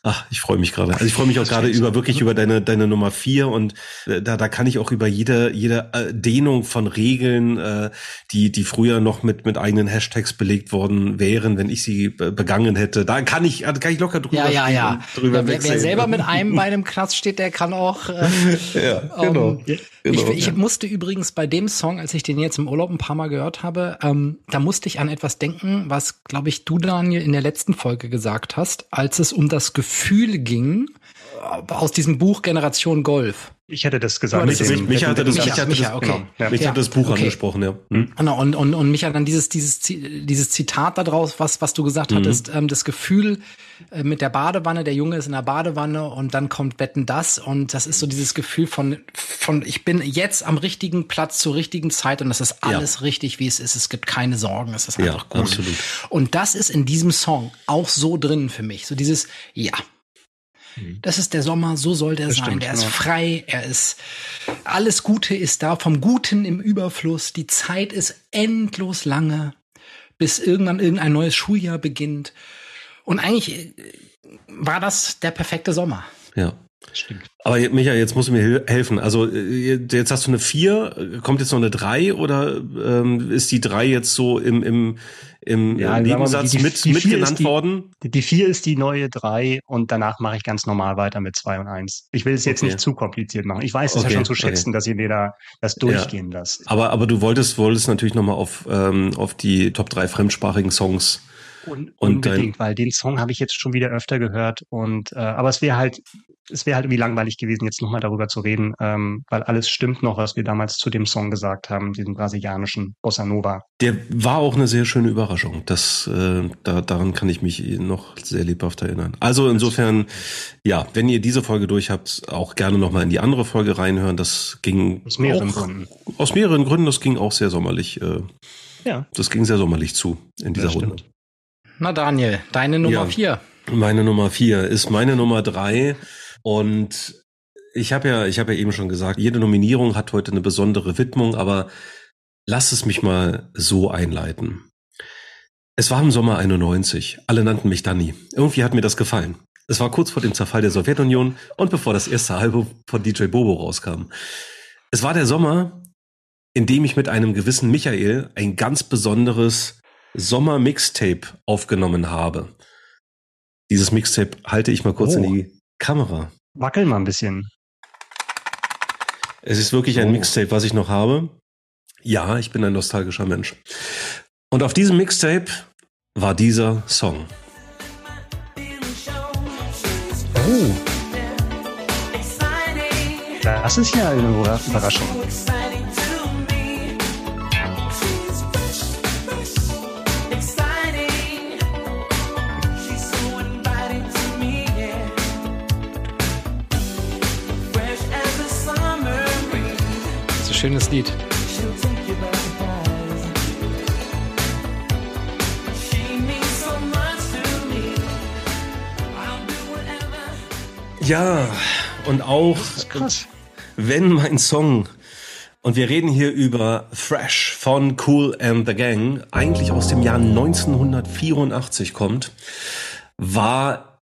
ach, ich freue mich gerade. Also ich freue mich auch gerade über wirklich über deine, deine Nummer vier und äh, da, da kann ich auch über jede, jede äh, Dehnung von Regeln, äh, die, die früher noch mit, mit eigenen Hashtags belegt worden wären, wenn ich sie be- begangen hätte. Da kann ich, da kann ich locker drüber Ja, ja, ja. drüber ja wer, wer selber mit einem Bein im Knast steht, der kann auch. Äh, [laughs] ja, genau. ähm, genau. Ich, ich musste übrigens bei dem Song, als ich den jetzt im Urlaub ein paar Mal gehört habe, ähm, da musste ich an etwas denken, was, glaube ich, du, Daniel, in der letzten Folge gesagt hast, als es um das Gefühl ging aus diesem Buch Generation Golf. Ich hätte das gesagt. Mich, das mich, mich hatte das, Micha, mich Micha, das, okay. genau. Ja. mich Ja, hat das Buch okay. angesprochen, ja. Hm? Genau, und, und, und mich hat dann dieses, dieses, dieses Zitat daraus, was, was du gesagt hattest, ähm, das Gefühl äh, mit der Badewanne, der Junge ist in der Badewanne und dann kommt Wetten das und das ist so dieses Gefühl von, von ich bin jetzt am richtigen Platz zur richtigen Zeit und das ist alles richtig, wie es ist. Es gibt keine Sorgen, es ist Ja, einfach gut. absolut. Und das ist in diesem Song auch so drin für mich. So dieses, ja, das ist der Sommer, so soll der Das sein. stimmt, der ist ja. frei, er ist, alles Gute ist da, vom Guten im Überfluss. Die Zeit ist endlos lange, bis irgendwann irgendein neues Schuljahr beginnt. Und eigentlich äh, war das der perfekte Sommer. Ja. Stimmt. Aber Micha, jetzt musst du mir helfen. Also äh, jetzt hast du eine vier, kommt jetzt noch eine drei oder ähm, ist die drei jetzt so im, im, im ja, Nebensatz die, die, mit, die mitgenannt die, worden? Die vier ist die neue drei und danach mache ich ganz normal weiter mit zwei und eins. Ich will es jetzt okay. nicht zu kompliziert machen. Ich weiß es okay. ja schon zu schätzen, okay. dass ihr mir da das durchgehen ja. lasst. Aber, aber du wolltest, wolltest natürlich nochmal auf, ähm, auf die Top drei fremdsprachigen Songs und, unbedingt, weil den Song habe ich jetzt schon wieder öfter gehört und äh, aber es wäre halt es wäre halt irgendwie langweilig gewesen, jetzt nochmal darüber zu reden, ähm, weil alles stimmt noch, was wir damals zu dem Song gesagt haben, diesem brasilianischen Bossa Nova. Der war auch eine sehr schöne Überraschung. Das, äh, da, daran kann ich mich noch sehr lebhaft erinnern. Also insofern, ja, wenn ihr diese Folge durch habt, auch gerne nochmal in die andere Folge reinhören. Das ging aus mehreren auch, Gründen. Aus mehreren Gründen, das ging auch sehr sommerlich. Äh, ja. Das ging sehr sommerlich zu in dieser Runde. Na Daniel, deine Nummer ja, vier. Meine Nummer vier ist meine Nummer drei. Und ich habe ja, ich habe ja eben schon gesagt, jede Nominierung hat heute eine besondere Widmung, aber lass es mich mal so einleiten. Es war im Sommer 91. Alle nannten mich Danny. Irgendwie hat mir das gefallen. Es war kurz vor dem Zerfall der Sowjetunion und bevor das erste Album von DJ Bobo rauskam. Es war der Sommer, in dem ich mit einem gewissen Michael ein ganz besonderes Sommer-Mixtape aufgenommen habe. Dieses Mixtape halte ich mal kurz oh. in die Kamera. Wackel mal ein bisschen. Es ist wirklich ein Mixtape, was ich noch habe. Ja, ich bin ein nostalgischer Mensch. Und auf diesem Mixtape war dieser Song. Oh. Das ist ja eine Überraschung. Schönes Lied. Ja, und auch wenn mein Song und wir reden hier über Fresh von Cool and the Gang, eigentlich aus dem Jahr 1984 kommt, war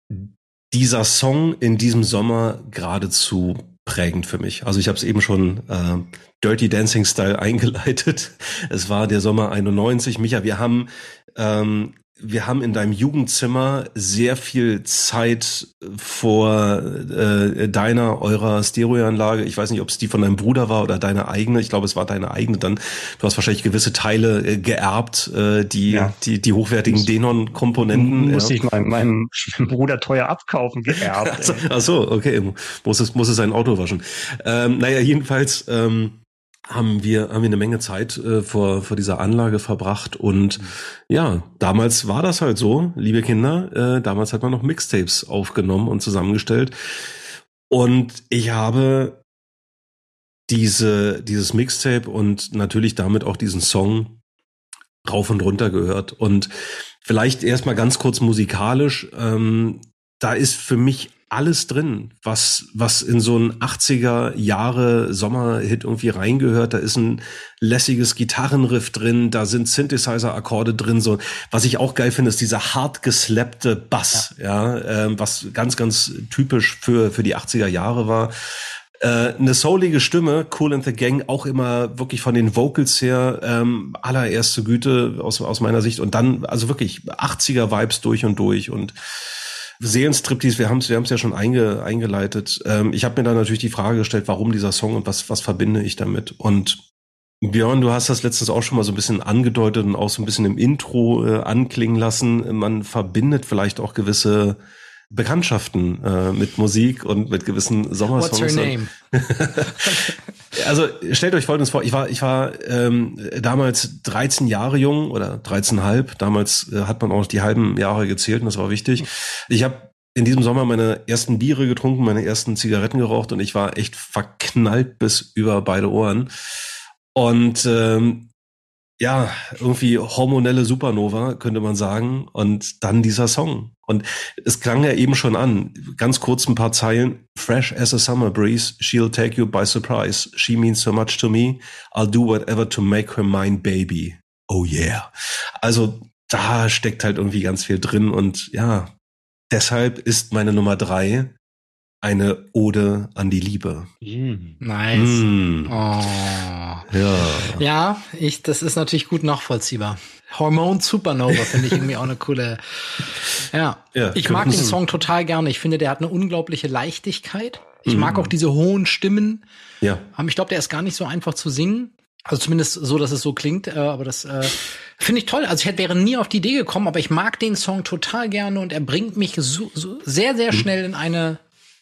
dieser Song in diesem Sommer geradezu prägend für mich. Also ich habe es eben schon äh, Dirty Dancing Style [laughs] eingeleitet. Es war der Sommer 91. Micha, wir haben ähm, wir haben in deinem Jugendzimmer sehr viel Zeit vor äh, deiner, eurer Stereoanlage. Ich weiß nicht, ob es die von deinem Bruder war oder deine eigene. Ich glaube, es war deine eigene. Dann du hast wahrscheinlich gewisse Teile äh, geerbt, äh, die, ja. die die hochwertigen Denon-Komponenten. Muss ja. ich meinem, meinem Bruder teuer abkaufen, geerbt. [laughs] Ach so, okay, muss es muss es sein Auto waschen. Ähm, naja, jedenfalls. Ähm, haben wir haben wir eine Menge Zeit äh, vor vor dieser Anlage verbracht und ja damals war das halt so liebe Kinder äh, damals hat man noch Mixtapes aufgenommen und zusammengestellt und ich habe diese dieses Mixtape und natürlich damit auch diesen Song rauf und runter gehört und vielleicht erstmal ganz kurz musikalisch ähm, da ist für mich alles drin, was, was in so ein 80er Jahre Sommerhit irgendwie reingehört. Da ist ein lässiges Gitarrenriff drin, da sind Synthesizer-Akkorde drin, so. Was ich auch geil finde, ist dieser hart geslappte Bass, ja, ja ähm, was ganz, ganz typisch für, für die 80er Jahre war. Äh, eine soulige Stimme, Cool and the Gang, auch immer wirklich von den Vocals her ähm, allererste Güte aus, aus meiner Sicht. Und dann, also wirklich 80er-Vibes durch und durch und Seelenstriptease, wir haben es wir haben's ja schon einge, eingeleitet. Ähm, ich habe mir da natürlich die Frage gestellt, warum dieser Song und was, was verbinde ich damit? Und Björn, du hast das letztens auch schon mal so ein bisschen angedeutet und auch so ein bisschen im Intro äh, anklingen lassen. Man verbindet vielleicht auch gewisse Bekanntschaften äh, mit Musik und mit gewissen Sommersongs. What's your name? [laughs] also stellt euch Folgendes vor, ich war, ich war ähm, damals 13 Jahre jung oder 13,5. Damals äh, hat man auch die halben Jahre gezählt und das war wichtig. Ich habe in diesem Sommer meine ersten Biere getrunken, meine ersten Zigaretten geraucht und ich war echt verknallt bis über beide Ohren. Und ähm, ja, irgendwie hormonelle Supernova, könnte man sagen. Und dann dieser Song. Und es klang ja eben schon an. Ganz kurz ein paar Zeilen. Fresh as a summer breeze, she'll take you by surprise. She means so much to me. I'll do whatever to make her mine, baby. Oh yeah. Also da steckt halt irgendwie ganz viel drin. Und ja, deshalb ist meine Nummer drei eine Ode an die Liebe. Mm. Nice. Mm. Oh. Ja. Ja, ich, das ist natürlich gut nachvollziehbar. Hormone Supernova finde ich irgendwie auch eine coole. Ja, Ja, ich mag den könnten- Song total gerne. Ich finde, der hat eine unglaubliche Leichtigkeit. Ich mag auch diese hohen Stimmen. Ja. Ich glaube, der ist gar nicht so einfach zu singen. Also zumindest so, dass es so klingt. Äh, aber das äh, finde ich toll. Also ich hätte, wäre nie auf die Idee gekommen, aber ich mag den Song total gerne und er bringt mich so, so sehr, sehr schnell in eine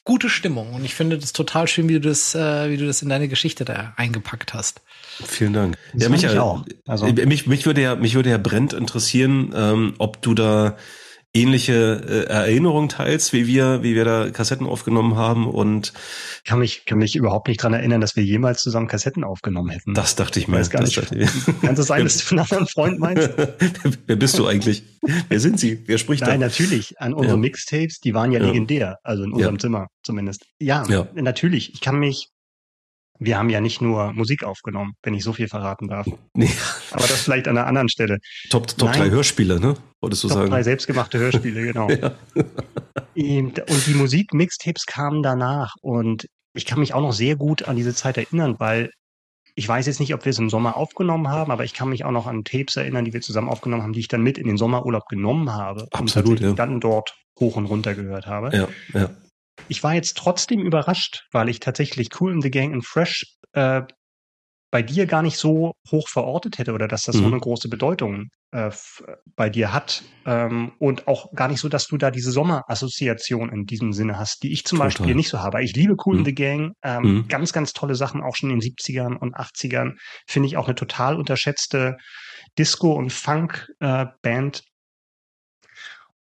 gute Stimmung. Und ich finde das total schön, wie du das, äh, wie du das in deine Geschichte da eingepackt hast. Vielen Dank. Das ja, mich, ich auch. Also- äh, mich, mich würde ja, mich würde ja brennend interessieren, ähm, ob du da ähnliche äh, Erinnerungen teilst, wie wir, wie wir da Kassetten aufgenommen haben und Ich kann mich, kann mich überhaupt nicht dran erinnern, dass wir jemals zusammen Kassetten aufgenommen hätten. das dachte ich mir. gar nicht. Kann es sein, dass du von einem anderen Freund meinst? [laughs] Wer bist du eigentlich? Wer sind sie? Wer spricht Nein, da? natürlich. An unsere Ja. Mixtapes, die waren ja, Ja. legendär. Also in unserem Ja. Zimmer zumindest. Ja, Ja. natürlich. Ich kann mich, wir haben ja nicht nur Musik aufgenommen, wenn ich so viel verraten darf. [laughs] Nee, Aber das vielleicht an einer anderen Stelle. Top, Top Nein. 3 Hörspiele, ne? Wolltest du Top sagen? drei selbstgemachte Hörspiele, genau. [laughs] Ja. Ähm, Und die Musik-Mixtapes kamen danach. Und ich kann mich auch noch sehr gut an diese Zeit erinnern, weil ich weiß jetzt nicht, ob wir es im Sommer aufgenommen haben, aber ich kann mich auch noch an Tapes erinnern, die wir zusammen aufgenommen haben, die ich dann mit in den Sommerurlaub genommen habe und Absolut, tatsächlich ja. dann dort hoch und runter gehört habe. Ja, ja. Ich war jetzt trotzdem überrascht, weil ich tatsächlich Cool in the Gang und Fresh äh, bei dir gar nicht so hoch verortet hätte oder dass das so Mhm. eine große Bedeutung äh, bei dir hat. Ähm, und auch gar nicht so, dass du da diese Sommerassoziation in diesem Sinne hast, die ich zum Total. Beispiel nicht so habe. Ich liebe Cool Mhm. in the Gang. Ähm, Mhm. Ganz, ganz tolle Sachen, auch schon in den 70ern und 80ern. Finde ich auch eine total unterschätzte Disco- und Funk-Band.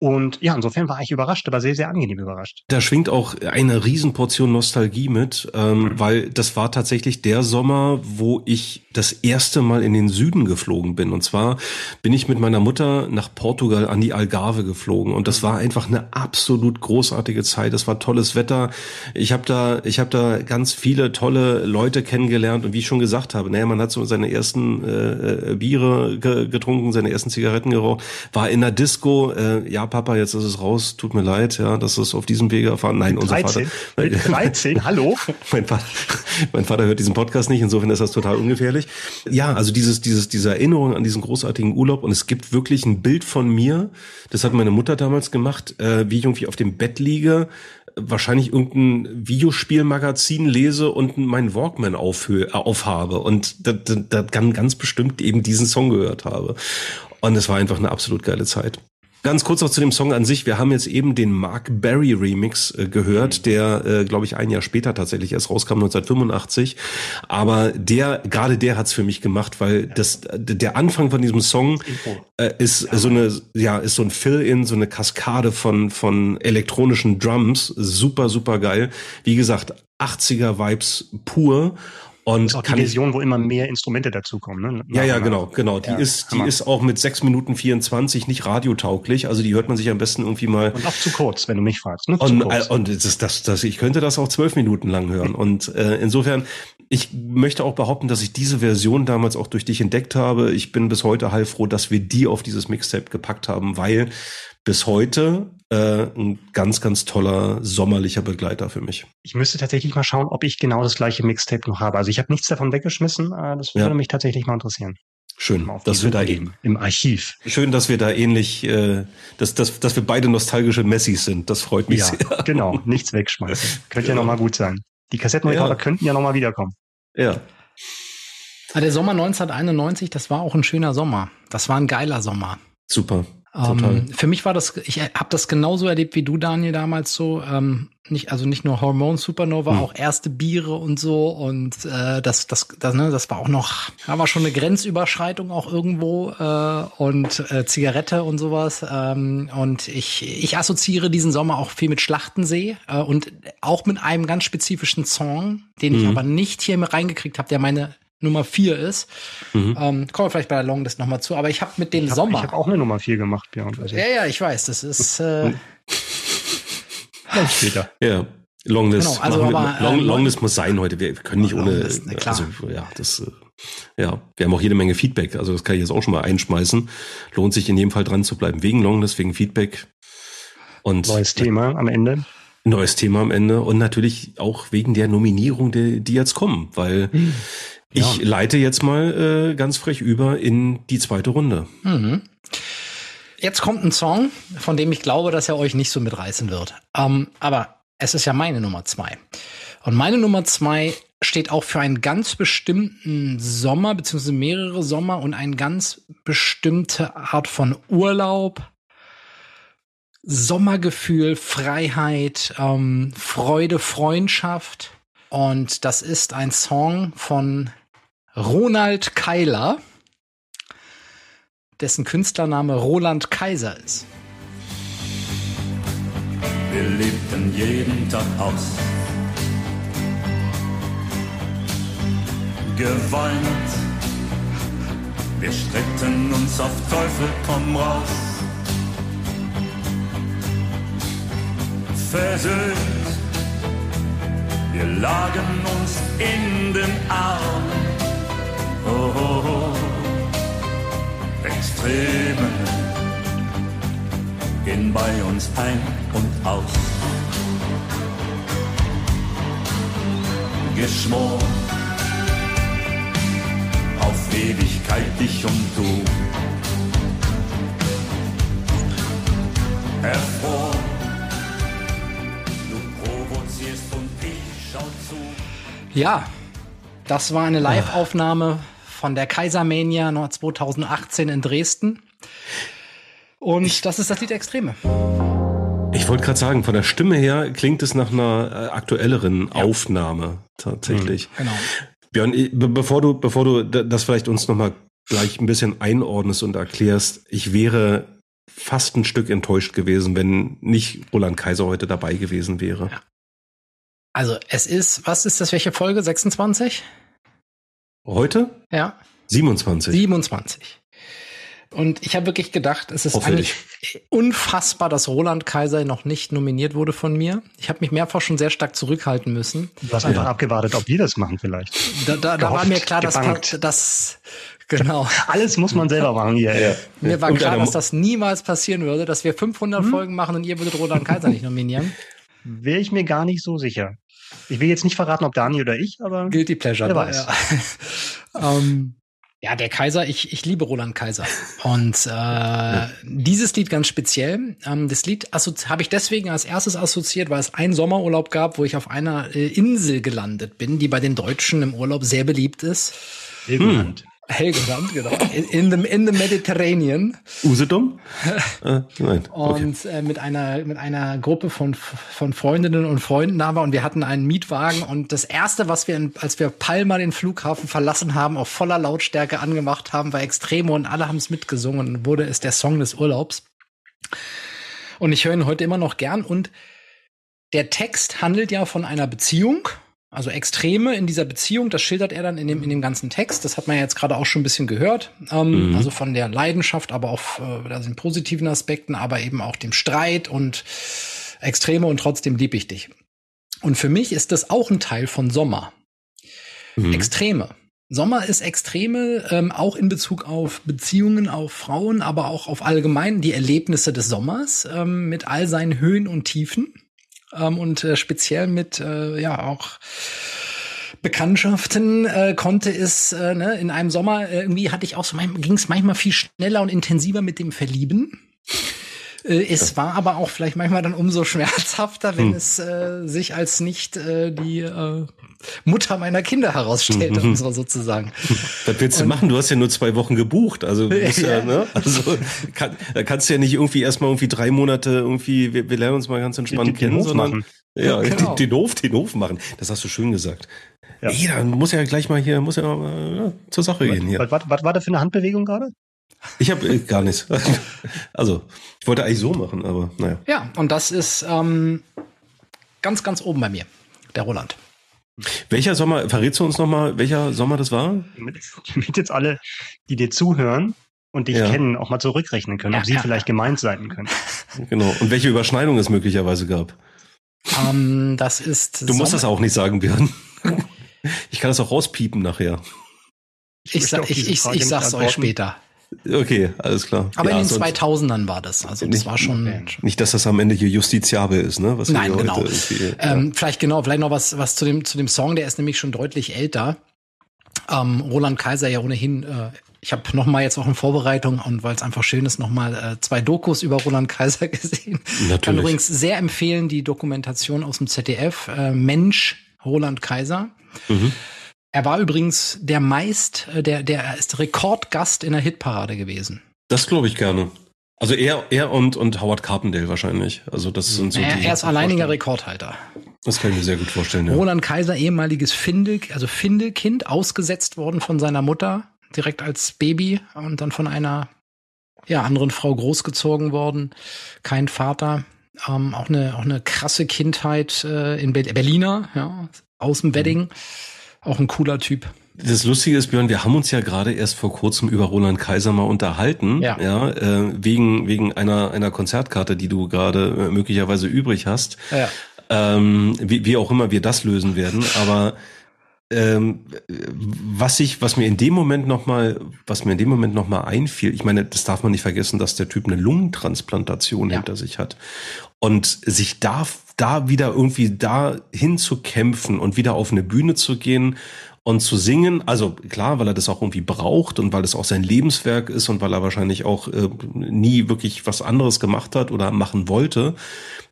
Und ja, insofern war ich überrascht, aber sehr, sehr angenehm überrascht. Da schwingt auch eine Riesenportion Nostalgie mit, ähm, weil das war tatsächlich der Sommer, wo ich das erste Mal in den Süden geflogen bin. Und zwar bin ich mit meiner Mutter nach Portugal an die Algarve geflogen. Und das war einfach eine absolut großartige Zeit. Es war tolles Wetter. Ich habe da, ich habe da ganz viele tolle Leute kennengelernt. Und wie ich schon gesagt habe, naja, man hat so seine ersten äh, äh, Biere ge getrunken, seine ersten Zigaretten geraucht, war in der Disco. Äh, ja, Papa, jetzt ist es raus. Tut mir leid, ja, dass es auf diesem Wege erfahren. Nein, unser 13? Vater. Mit 13? Hallo? [laughs] mein, Vater, mein Vater hört diesen Podcast nicht, insofern ist das total ungefährlich. Ja, also dieses, dieses, diese Erinnerung an diesen großartigen Urlaub und es gibt wirklich ein Bild von mir, das hat meine Mutter damals gemacht, äh, wie ich irgendwie auf dem Bett liege, wahrscheinlich irgendein Videospielmagazin lese und meinen Walkman aufhö äh, aufhabe und da, da, da ganz bestimmt eben diesen Song gehört habe. Und es war einfach eine absolut geile Zeit. Ganz kurz noch zu dem Song an sich. Wir haben jetzt eben den Mark Berry Remix äh, gehört, der, äh, glaube ich, ein Jahr später tatsächlich erst rauskam, 1985. Aber der, gerade der hat's für mich gemacht, weil das, der Anfang von diesem Song äh, ist so eine, ja, ist so ein Fill-in, so eine Kaskade von, von elektronischen Drums. Super, super geil. Wie gesagt, 80er Vibes pur. Und Auch die Version, wo immer mehr Instrumente dazukommen. Ne? ja, ja, genau, genau. Die Ja, ist, die ist auch mit 6 Minuten 24 nicht radiotauglich. Also die hört man sich am besten irgendwie mal. Und auch zu kurz, wenn du mich fragst. Ne? Und, äh, und das, das, das, ich könnte das auch zwölf Minuten lang hören. Und äh, insofern, ich möchte auch behaupten, dass ich diese Version damals auch durch dich entdeckt habe. Ich bin bis heute heilfroh, dass wir die auf dieses Mixtape gepackt haben, weil bis heute äh, ein ganz, ganz toller sommerlicher Begleiter für mich. Ich müsste tatsächlich mal schauen, ob ich genau das gleiche Mixtape noch habe. Also ich habe nichts davon weggeschmissen. äh, Das Ja. würde mich tatsächlich mal interessieren. Schön, Mal auf dass wir da eben. Im Archiv. Schön, dass wir da ähnlich, äh, dass, dass, dass wir beide nostalgische Messis sind. Das freut mich Ja, sehr. genau. [laughs] Nichts wegschmeißen. Könnte ja Genau. noch mal gut sein. Die Kassettenrekorder Ja. könnten ja noch mal wiederkommen. Ja. Ah, Der Sommer 1991, das war auch ein schöner Sommer. Das war ein geiler Sommer. Super. Total. Ähm, für mich war das, ich habe das genauso erlebt wie du, Daniel, damals so. Ähm, nicht, also nicht nur Hormone Supernova, Hm. auch erste Biere und so. Und äh, das, das, das, ne, das war auch noch, da war schon eine Grenzüberschreitung auch irgendwo äh, und äh, Zigarette und sowas. Ähm, und ich, ich assoziiere diesen Sommer auch viel mit Schlachtensee äh, und auch mit einem ganz spezifischen Song, den ich Mhm. aber nicht hier mit reingekriegt habe, der meine Nummer vier ist. Mhm. Ähm, kommen wir vielleicht bei der Longlist nochmal zu. Aber ich habe mit dem Ich habe Sommer. hab auch eine Nummer 4 gemacht, Björn. Ja, ja, ich weiß, das ist äh, [laughs] später. Ja. Longlist. Genau, also wir- aber, Long, äh, Longlist muss sein heute. Wir können nicht ohne. Na klar. Also, ja, das, äh, ja, wir haben auch jede Menge Feedback. Also, das kann ich jetzt auch schon mal einschmeißen. Lohnt sich in jedem Fall dran zu bleiben. Wegen Longlist, wegen Feedback. Und Neues Thema am Ende. Neues Thema am Ende und natürlich auch wegen der Nominierung, die, die jetzt kommen, weil Hm. Ich leite jetzt mal äh, ganz frech über in die zweite Runde. Jetzt kommt ein Song, von dem ich glaube, dass er euch nicht so mitreißen wird. Ähm, aber es ist ja meine Nummer zwei. Und meine Nummer zwei steht auch für einen ganz bestimmten Sommer, beziehungsweise mehrere Sommer und eine ganz bestimmte Art von Urlaub, Sommergefühl, Freiheit, ähm, Freude, Freundschaft. Und das ist ein Song von Ronald Keiler dessen Künstlername Roland Kaiser ist. Wir lebten jeden Tag aus. Geweint. Wir streckten uns auf Teufel komm raus. Versöhnt. Wir lagen uns in den Armen. Oh, oh. Extreme gehen bei uns ein und aus. Geschworen auf Ewigkeit ich und du. Erfroren. Ja, das war eine Live-Aufnahme von der Kaisermania 2018 in Dresden. Und das ist das Lied Extreme. Ich wollte gerade sagen, von der Stimme her klingt es nach einer äh, aktuelleren Aufnahme tatsächlich. Genau. Björn, ich- be bevor du, bevor du das vielleicht uns nochmal gleich ein bisschen einordnest und erklärst, ich wäre fast ein Stück enttäuscht gewesen, wenn nicht Roland Kaiser heute dabei gewesen wäre. Also es ist, was ist das, welche Folge? 26? Heute? Ja, 27. 27. Und ich habe wirklich gedacht, es ist unfassbar, dass Roland Kaiser noch nicht nominiert wurde von mir. Ich habe mich mehrfach schon sehr stark zurückhalten müssen. Du hast einfach abgewartet, ob wir das machen vielleicht. Da, da, da war Gehofft, mir klar, dass gebangt. das genau. Alles muss man selber machen hier. Ja. Mir war Und klar, dass das niemals passieren würde, dass wir 500 Folgen machen und ihr würdet Roland Kaiser nicht nominieren. Wäre ich mir gar nicht so sicher. Ich will jetzt nicht verraten, ob Dani oder ich, aber Guilty Pleasure. Wer weiß. Ja. [laughs] ähm, ja, der Kaiser, ich, ich liebe Roland Kaiser. Und äh, dieses Lied ganz speziell, ähm, das Lied habe ich deswegen als erstes assoziiert, weil es einen Sommerurlaub gab, wo ich auf einer äh, Insel gelandet bin, die bei den Deutschen im Urlaub sehr beliebt ist. Helgoland. Helgoland, genau. In, the, in the Mediterranean. Usedom? [laughs] äh, nein. Okay. und äh, mit einer mit einer Gruppe von von Freundinnen und Freunden war und wir hatten einen Mietwagen und das erste was wir in, als wir Palma den Flughafen verlassen haben auf voller Lautstärke angemacht haben war Extremo und alle haben es mitgesungen und wurde es der Song des Urlaubs und ich höre ihn heute immer noch gern und der Text handelt ja von einer Beziehung also Extreme in dieser Beziehung, das schildert er dann in dem, in dem ganzen Text. Das hat man ja jetzt gerade auch schon ein bisschen gehört. Ähm, Mhm. Also von der Leidenschaft, aber auch äh, also den positiven Aspekten, aber eben auch dem Streit und Extreme und trotzdem lieb ich dich. Und für mich ist das auch ein Teil von Sommer. Mhm. Extreme. Sommer ist Extreme, ähm, auch in Bezug auf Beziehungen, auf Frauen, aber auch auf allgemein die Erlebnisse des Sommers ähm, mit all seinen Höhen und Tiefen ähm, und äh, speziell mit äh, ja auch Bekanntschaften äh, konnte es äh, ne, in einem Sommer äh, irgendwie hatte ich auch so ging es manchmal viel schneller und intensiver mit dem Verlieben. Äh, es war aber auch vielleicht manchmal dann umso schmerzhafter, wenn Hm. es äh, sich als nicht äh, die äh, Mutter meiner Kinder herausstellte, um so sozusagen. [laughs] Was willst du machen? Du hast ja nur zwei Wochen gebucht. Also, [laughs] du musst ja, Ja. ne? also kann, da kannst du ja nicht irgendwie erstmal irgendwie drei Monate irgendwie, wir, wir lernen uns mal ganz entspannt Den- den kennen, Hof sondern machen. ja, Genau. den, den Hof, den Hof machen. Das hast du schön gesagt. Ja. Ja. dann muss ja gleich mal hier, muss ja mal ja, zur Sache gehen hier. Was, was, was war da für eine Handbewegung gerade? Ich habe äh, gar nichts. [laughs] Also, ich wollte eigentlich so machen, aber naja. Ja, und das ist ähm, ganz, ganz oben bei mir, der Roland. Welcher Sommer, verrätst du uns nochmal, welcher Sommer das war? Damit, jetzt alle, die dir zuhören und dich Ja. kennen, auch mal zurückrechnen können, Ja, ob sie ja, vielleicht gemeint sein können. Genau. Und welche Überschneidung es möglicherweise gab. ähm, das ist Du musst das auch nicht sagen, Björn. Ich kann das auch rauspiepen nachher. Ich, möchte sa ich, ich, ich sag's euch später. Okay, alles klar. Aber Ja, in den sonst- 2000ern war das. Also das Nicht- war schon. Nicht, dass das am Ende hier Justiziabel ist, ne? Was Nein, hier genau. Ähm, vielleicht genau, vielleicht noch was, was zu dem, zu dem Song, der ist nämlich schon deutlich älter. Ähm, Roland Kaiser ja ohnehin, äh, ich habe noch mal jetzt auch in Vorbereitung und weil es einfach schön ist, noch mal äh, zwei Dokus über Roland Kaiser [laughs] gesehen. Natürlich. Kann übrigens sehr empfehlen, die Dokumentation aus dem ZDF, äh, Mensch, Roland Kaiser. Mhm. Er war übrigens der meist, äh, der, der ist Rekordgast in der Hitparade gewesen. Das glaube ich gerne. Also er, er und, und Howard Carpendale wahrscheinlich. Also das sind so er, die. er ist alleiniger Rekordhalter. Das kann ich mir sehr gut vorstellen, ja. Roland Kaiser, ehemaliges Finde, also Findekind, ausgesetzt worden von seiner Mutter, direkt als Baby und dann von einer ja, anderen Frau großgezogen worden. Kein Vater. Ähm, auch eine auch eine krasse Kindheit äh, in Ber Berliner, ja, aus dem Wedding. Auch ein cooler Typ. Das Lustige ist, Björn, wir haben uns ja gerade erst vor kurzem über Roland Kaiser mal unterhalten, Ja. ja äh, wegen wegen einer einer Konzertkarte, die du gerade äh, möglicherweise übrig hast. Ja. ähm, wie, wie auch immer wir das lösen werden, aber ähm, was ich, was mir in dem Moment noch mal, was mir in dem Moment noch mal einfiel, ich meine, das darf man nicht vergessen, dass der Typ eine Lungentransplantation Ja. hinter sich hat und sich da, da wieder irgendwie da hinzukämpfen und wieder auf eine Bühne zu gehen und zu singen, also klar, weil er das auch irgendwie braucht und weil das auch sein Lebenswerk ist und weil er wahrscheinlich auch äh, nie wirklich was anderes gemacht hat oder machen wollte,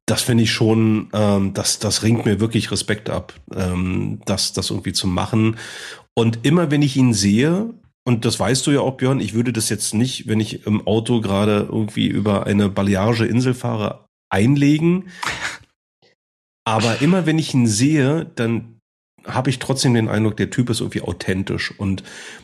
das finde ich schon, ähm, das, das ringt mir wirklich Respekt ab, ähm, das, das irgendwie zu machen. Und immer wenn ich ihn sehe, und das weißt du ja auch, Björn, ich würde das jetzt nicht, wenn ich im Auto gerade irgendwie über eine balearische Insel fahre, einlegen. Aber immer wenn ich ihn sehe, dann habe ich trotzdem den Eindruck, der Typ ist irgendwie authentisch und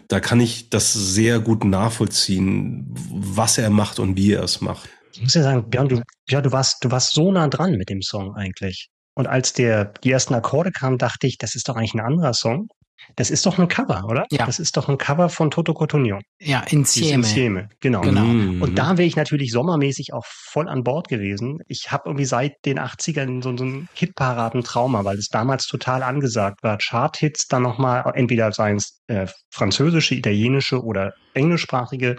da kann ich das sehr gut nachvollziehen, was er macht und wie er es macht. Ich muss ja sagen, Björn, du, ja, du warst, du warst so nah dran mit dem Song eigentlich. Und als der, die ersten Akkorde kamen, dachte ich, das ist doch eigentlich ein anderer Song. Das ist doch ein Cover, oder? Ja. Das ist doch ein Cover von Toto Cotugno. Ja, Insieme. Insieme, genau. Genau. Mhm. Und da wäre ich natürlich sommermäßig auch voll an Bord gewesen. Ich habe irgendwie seit den 80ern so, so ein Hitparaden-Trauma, weil es damals total angesagt war. Chart-Hits dann nochmal, entweder seien es äh, französische, italienische oder englischsprachige,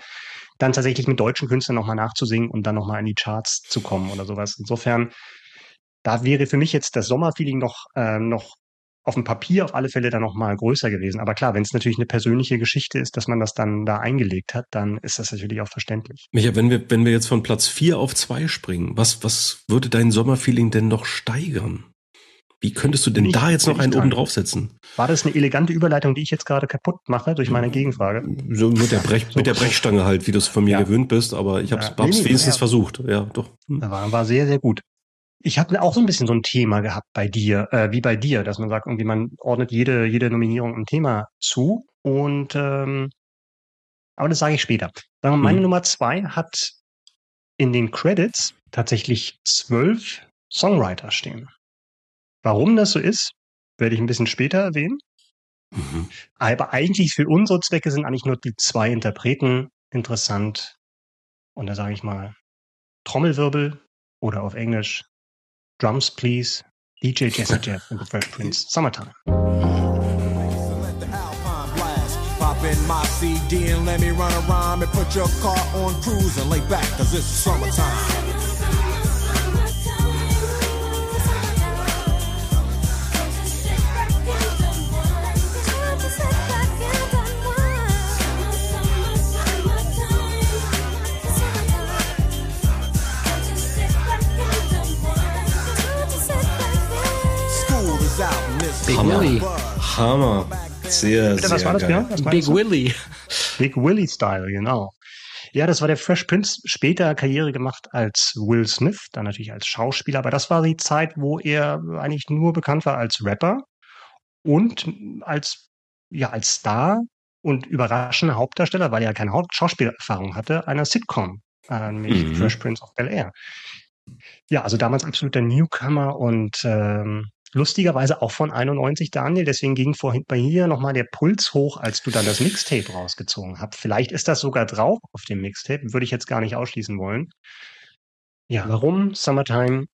dann tatsächlich mit deutschen Künstlern nochmal nachzusingen und dann nochmal in die Charts zu kommen oder sowas. Insofern, da wäre für mich jetzt das Sommerfeeling noch, ähm, noch auf dem Papier auf alle Fälle dann nochmal größer gewesen. Aber klar, wenn es natürlich eine persönliche Geschichte ist, dass man das dann da eingelegt hat, dann ist das natürlich auch verständlich. Micha, wenn wir, wenn wir jetzt von Platz vier auf zwei springen, was, was würde dein Sommerfeeling denn noch steigern? Wie könntest du denn ich- da jetzt noch einen oben draufsetzen? War das eine elegante Überleitung, die ich jetzt gerade kaputt mache durch meine Gegenfrage? So mit der, Brech, mit der Brechstange halt, wie du es von mir Ja. gewöhnt bist, aber ich habe es Ja. Nee, nee, wenigstens ja. versucht. Ja, doch. War, war sehr, sehr gut. Ich habe auch so ein bisschen so ein Thema gehabt bei dir, äh, wie bei dir, dass man sagt, irgendwie man ordnet jede, jede Nominierung ein Thema zu. Und ähm, aber das sage ich später. Sagen wir, meine Mhm. Nummer zwei hat in den Credits tatsächlich zwölf Songwriter stehen. Warum das so ist, werde ich ein bisschen später erwähnen. Mhm. Aber eigentlich für unsere Zwecke sind eigentlich nur die zwei Interpreten interessant. Und da sage ich mal Trommelwirbel oder auf Englisch Drums Please, DJ Jesse Jeff and the Fresh Prince, Summertime. In my CD and let me run around and put your car on cruise and lay back, cause it's summertime. Big Hammer. Willy. Hammer. Sehr, Bitte, sehr was war das, geil. Was Big? Willy. Big Willie Style, genau. Ja, das war der Fresh Prince, später Karriere gemacht als Will Smith, dann natürlich als Schauspieler, aber das war die Zeit, wo er eigentlich nur bekannt war als Rapper und als, ja, als Star und überraschender Hauptdarsteller, weil er keine Schauspielerfahrung hatte, einer Sitcom, äh, nämlich Mhm. Fresh Prince of Bel Air. Ja, also damals absoluter Newcomer und ähm, lustigerweise auch von 91 Daniel, deswegen ging vorhin bei hier nochmal der Puls hoch, als du dann das Mixtape rausgezogen hast. Vielleicht ist das sogar drauf auf dem Mixtape, würde ich jetzt gar nicht ausschließen wollen. Ja, warum Summertime?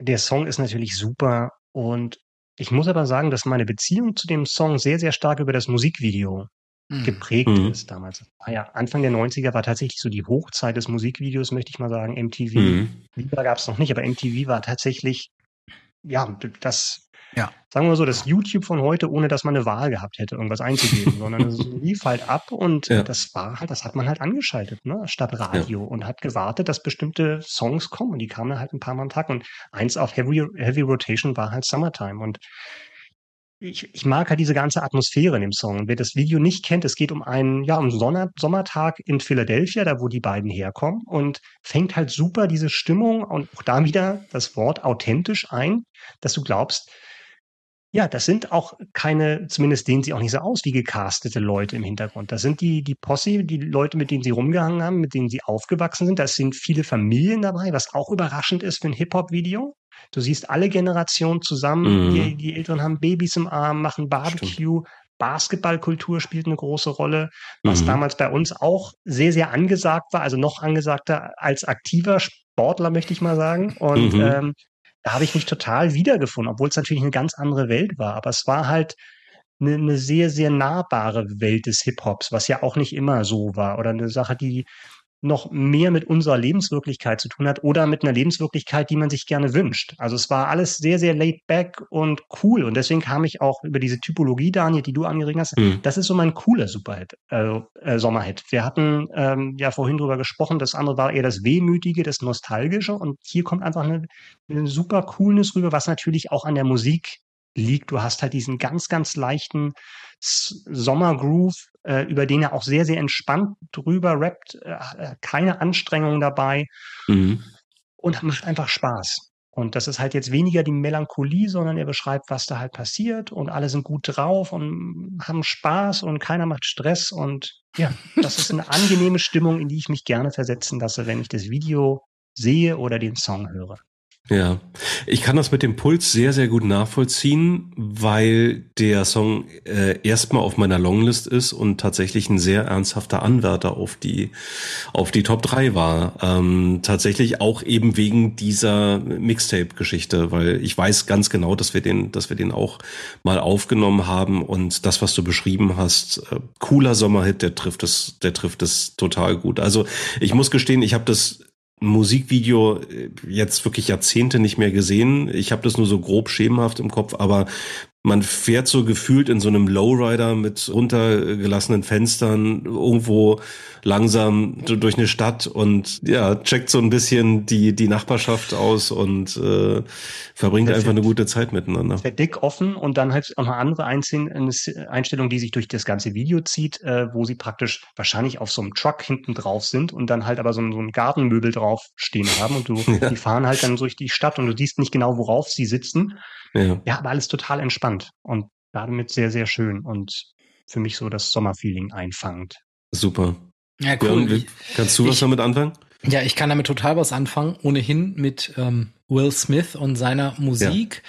Der Song ist natürlich super und ich muss aber sagen, dass meine Beziehung zu dem Song sehr, sehr stark über das Musikvideo Mhm. geprägt Mhm. ist damals. Ah ja, Anfang der 90er war tatsächlich so die Hochzeit des Musikvideos, möchte ich mal sagen. MTV. Mhm. Liga gab es noch nicht, aber MTV war tatsächlich, ja, das, Ja. sagen wir mal so, das YouTube von heute, ohne dass man eine Wahl gehabt hätte, irgendwas einzugeben, sondern es [laughs] lief halt ab und Ja. das war halt, das hat man halt angeschaltet, ne, statt Radio und hat gewartet, dass bestimmte Songs kommen und die kamen dann halt ein paar Mal am Tag und eins auf Heavy, Heavy Rotation war halt Summertime und ich, ich mag halt diese ganze Atmosphäre in dem Song. Wer das Video nicht kennt, es geht um einen, ja, um Sonner, Sommertag in Philadelphia, da wo die beiden herkommen und fängt halt super diese Stimmung und auch da wieder das Wort authentisch ein, dass du glaubst, ja, das sind auch keine, zumindest sehen sie auch nicht so aus wie gecastete Leute im Hintergrund. Das sind die, die Posse, die Leute, mit denen sie rumgehangen haben, mit denen sie aufgewachsen sind. Das sind viele Familien dabei, was auch überraschend ist für ein Hip-Hop-Video. Du siehst alle Generationen zusammen. Mhm. Die, die Eltern haben Babys im Arm, machen Barbecue. Basketballkultur spielt eine große Rolle, was Mhm. damals bei uns auch sehr, sehr angesagt war, also noch angesagter als aktiver Sportler, möchte ich mal sagen. Und Mhm. ähm, da habe ich mich total wiedergefunden, obwohl es natürlich eine ganz andere Welt war. Aber es war halt eine, eine sehr, sehr nahbare Welt des Hip-Hops, was ja auch nicht immer so war. Oder eine Sache, die noch mehr mit unserer Lebenswirklichkeit zu tun hat oder mit einer Lebenswirklichkeit, die man sich gerne wünscht. Also es war alles sehr, sehr laid back und cool. Und deswegen kam ich auch über diese Typologie, Daniel, die du angeregt hast. Mhm. Das ist so mein cooler Superhit, äh, äh, Sommerhit. Wir hatten ähm, ja vorhin drüber gesprochen, das andere war eher das Wehmütige, das Nostalgische. Und hier kommt einfach eine, eine super Coolness rüber, was natürlich auch an der Musik liegt. Du hast halt diesen ganz, ganz leichten Sommergroove, äh, über den er auch sehr, sehr entspannt drüber rappt. Äh, keine Anstrengung dabei Mhm. und macht einfach Spaß. Und das ist halt jetzt weniger die Melancholie, sondern er beschreibt, was da halt passiert und alle sind gut drauf und haben Spaß und keiner macht Stress und ja, das ist eine angenehme Stimmung, in die ich mich gerne versetzen lasse, wenn ich das Video sehe oder den Song höre. Ja, ich kann das mit dem Puls sehr, sehr gut nachvollziehen, weil der Song äh, erstmal auf meiner Longlist ist und tatsächlich ein sehr ernsthafter Anwärter auf die, auf die Top 3 war. Ähm, tatsächlich auch eben wegen dieser Mixtape-Geschichte, weil ich weiß ganz genau, dass wir den, dass wir den auch mal aufgenommen haben und das, was du beschrieben hast, äh, cooler Sommerhit, der trifft es, der trifft es total gut. Also ich muss gestehen, ich habe das Musikvideo äh, jetzt wirklich Jahrzehnte nicht mehr gesehen. Ich habe das nur so grob schemenhaft im Kopf, aber man fährt so gefühlt in so einem Lowrider mit runtergelassenen Fenstern irgendwo langsam du- durch eine Stadt und ja, checkt so ein bisschen die, die Nachbarschaft aus und äh, verbringt Das einfach eine gute Zeit miteinander. sehr dick offen und dann halt auch noch andere Einzel eine S- Einstellung, die sich durch das ganze Video zieht, äh, wo sie praktisch wahrscheinlich auf so einem Truck hinten drauf sind und dann halt aber so ein, so ein Gartenmöbel drauf stehen haben und du, [laughs] Ja. die fahren halt dann durch die Stadt und du siehst nicht genau, worauf sie sitzen. Ja. Ja, aber alles total entspannt und damit sehr, sehr schön und für mich so das Sommerfeeling einfangend. Super. Ja, cool. kannst du was ich- damit anfangen? Ja, ich kann damit total was anfangen. Ohnehin mit ähm, Will Smith und seiner Musik,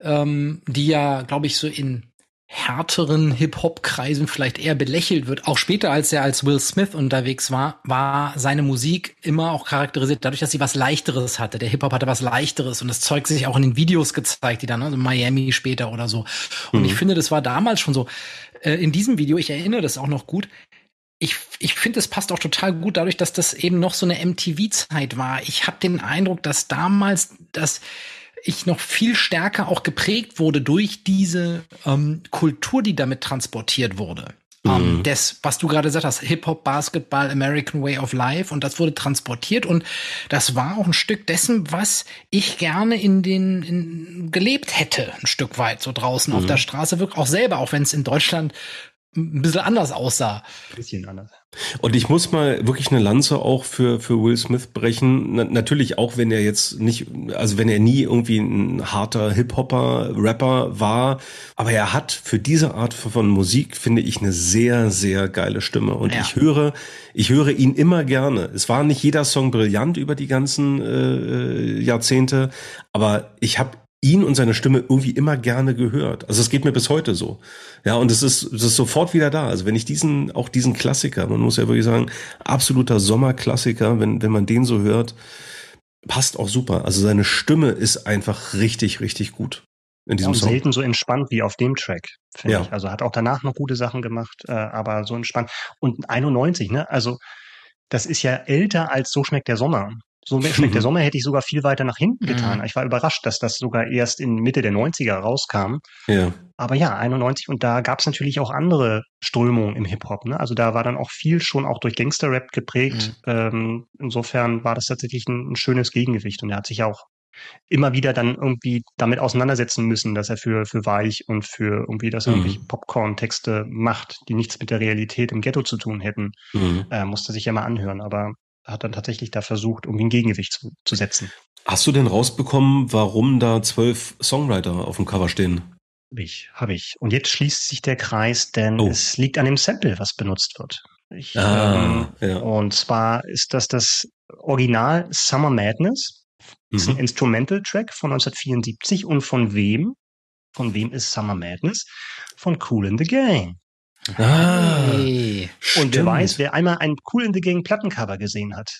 ähm, die ja, glaube ich, so in härteren Hip-Hop-Kreisen vielleicht eher belächelt wird. Auch später, als er als Will Smith unterwegs war, war seine Musik immer auch charakterisiert dadurch, dass sie was Leichteres hatte. Der Hip-Hop hatte was Leichteres und das Zeug sich auch in den Videos gezeigt, die dann, also Miami später oder so. Und Mhm. ich finde, das war damals schon so. Äh, in diesem Video, ich erinnere das auch noch gut, ich, ich finde, es passt auch total gut dadurch, dass das eben noch so eine MTV-Zeit war. Ich habe den Eindruck, dass damals, dass ich noch viel stärker auch geprägt wurde durch diese ähm, Kultur, die damit transportiert wurde. Ähm, Mhm. das, was du gerade gesagt hast, Hip-Hop, Basketball, American Way of Life und das wurde transportiert und das war auch ein Stück dessen, was ich gerne in den in, gelebt hätte, ein Stück weit so draußen auf der Straße, wirklich auch selber, auch wenn es in Deutschland ein bisschen anders aussah. Bisschen anders. Und ich muss mal wirklich eine Lanze auch für, für Will Smith brechen. Na, natürlich auch, wenn er jetzt nicht, also wenn er nie irgendwie ein harter Hip-Hopper, Rapper war. Aber er hat für diese Art von Musik, finde ich, eine sehr, sehr geile Stimme. Und Ja. ich höre, ich höre ihn immer gerne. Es war nicht jeder Song brillant über die ganzen äh, Jahrzehnte, aber ich habe ihn und seine Stimme irgendwie immer gerne gehört. Also es geht mir bis heute so. Ja, und es ist, es ist sofort wieder da. Also wenn ich diesen, auch diesen Klassiker, man muss ja wirklich sagen, absoluter Sommerklassiker, wenn, wenn man den so hört, passt auch super. Also seine Stimme ist einfach richtig, richtig gut. in Ja, diesem und Song. selten so entspannt wie auf dem Track, finde Ja. ich. Also hat auch danach noch gute Sachen gemacht, äh, aber so entspannt. Und 91, ne? Also das ist ja älter als So schmeckt der Sommer. So schmeckt der [laughs] Sommer hätte ich sogar viel weiter nach hinten getan. Mhm. Ich war überrascht, dass das sogar erst in Mitte der 90er rauskam. Ja. Aber ja, 91 und da gab es natürlich auch andere Strömungen im Hip-Hop. Ne? Also da war dann auch viel schon auch durch Gangster-Rap geprägt. Ähm, insofern war das tatsächlich ein, ein schönes Gegengewicht und er hat sich auch immer wieder dann irgendwie damit auseinandersetzen müssen, dass er für, für Weich und für irgendwie, dass er Mhm. irgendwelche Popcorn-Texte macht, die nichts mit der Realität im Ghetto zu tun hätten, Mhm. äh, musste sich ja mal anhören, aber hat dann tatsächlich da versucht, irgendwie ein Gegengewicht zu, zu setzen. Hast du denn rausbekommen, warum da zwölf Songwriter auf dem Cover stehen? Hab ich, habe ich. Und jetzt schließt sich der Kreis, denn Oh. es liegt an dem Sample, was benutzt wird. Ich, Ah, ähm, ja. Und zwar ist das das Original Summer Madness. Ist ein Mhm. Instrumental-Track von 1974. Und von wem? Von wem ist Summer Madness? Von Cool in the Gang. Ah, Hey. Und wer weiß, wer einmal ein Cool in the Gang Plattencover gesehen hat,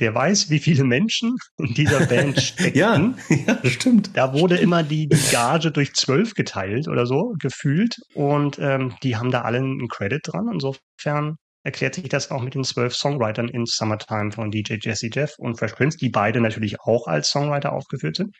der weiß, wie viele Menschen in dieser Band [laughs] steckten. Ja, ja, stimmt. Da wurde immer die, die Gage durch zwölf geteilt oder so, gefühlt. Und ähm, die haben da alle einen Credit dran. Insofern erklärt sich das auch mit den zwölf Songwritern in Summertime von DJ Jesse Jeff und Fresh Prince, die beide natürlich auch als Songwriter aufgeführt sind.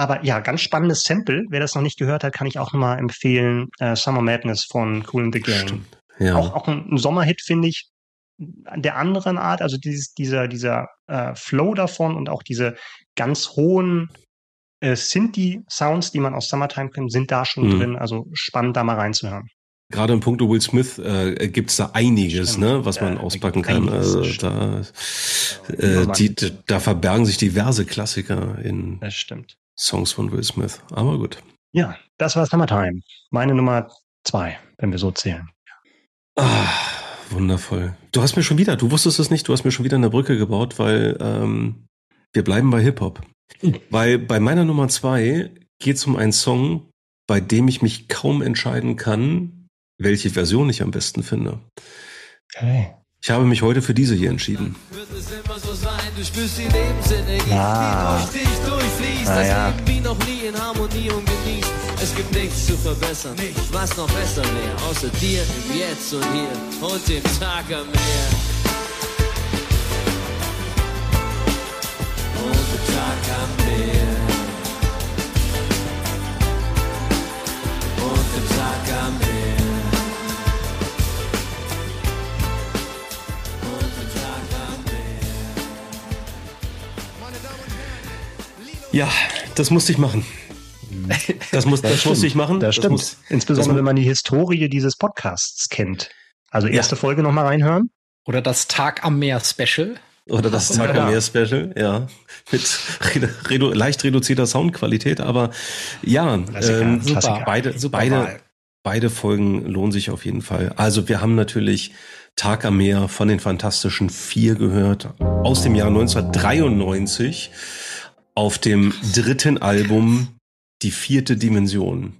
Aber ja, ganz spannendes Sample. Wer das noch nicht gehört hat, kann ich auch nochmal empfehlen. Äh, Summer Madness von Cool in the Gang. Ja. Auch, auch ein, ein Sommerhit, finde ich, der anderen Art. Also dieses, dieser, dieser äh, Flow davon und auch diese ganz hohen äh, Synthi-Sounds, die man aus Summertime kennt, sind da schon Mhm. drin. Also spannend, da mal reinzuhören. Gerade im Punkto Will Smith äh, gibt's da einiges, Stimmt. ne, was man Ja, auspacken da kann. Also da, äh, die, da verbergen sich diverse Klassiker in Das stimmt. Songs von Will Smith. Aber gut. Ja, das war Summertime. Meine Nummer zwei, wenn wir so zählen. Ah, wundervoll. Du hast mir schon wieder, du wusstest es nicht, du hast mir schon wieder eine Brücke gebaut, weil ähm, wir bleiben bei Hip-Hop. Weil bei meiner Nummer zwei geht's um einen Song, bei dem ich mich kaum entscheiden kann, welche Version ich am besten finde. Okay. Ich habe mich heute für diese hier entschieden. Wird es immer so sein, du spürst die Lebensenergie, Ah. die durch dich durchfließt, Ah, das ja. Leben wie noch nie in Harmonie und genießt. Es gibt nichts zu verbessern, was noch besser wäre, außer dir im Jetzt und hier und dem Tag am Meer. Und dem Tag am Meer. Ja, das musste ich machen. Das, muss, das, musste ich machen. Das stimmt. muss- Insbesondere, das- wenn man die Historie dieses Podcasts kennt. Also erste Folge nochmal reinhören. Oder das Tag am Meer Special. Oder das Tag am Meer Special, ja. Mit redu redu leicht reduzierter Soundqualität, aber ja, Klassiker, ähm, Klassiker. beide, Super beide, beide Folgen lohnen sich auf jeden Fall. Also wir haben natürlich Tag am Meer von den Fantastischen Vier gehört, aus dem Jahr 1993, auf dem dritten Album Die vierte Dimension.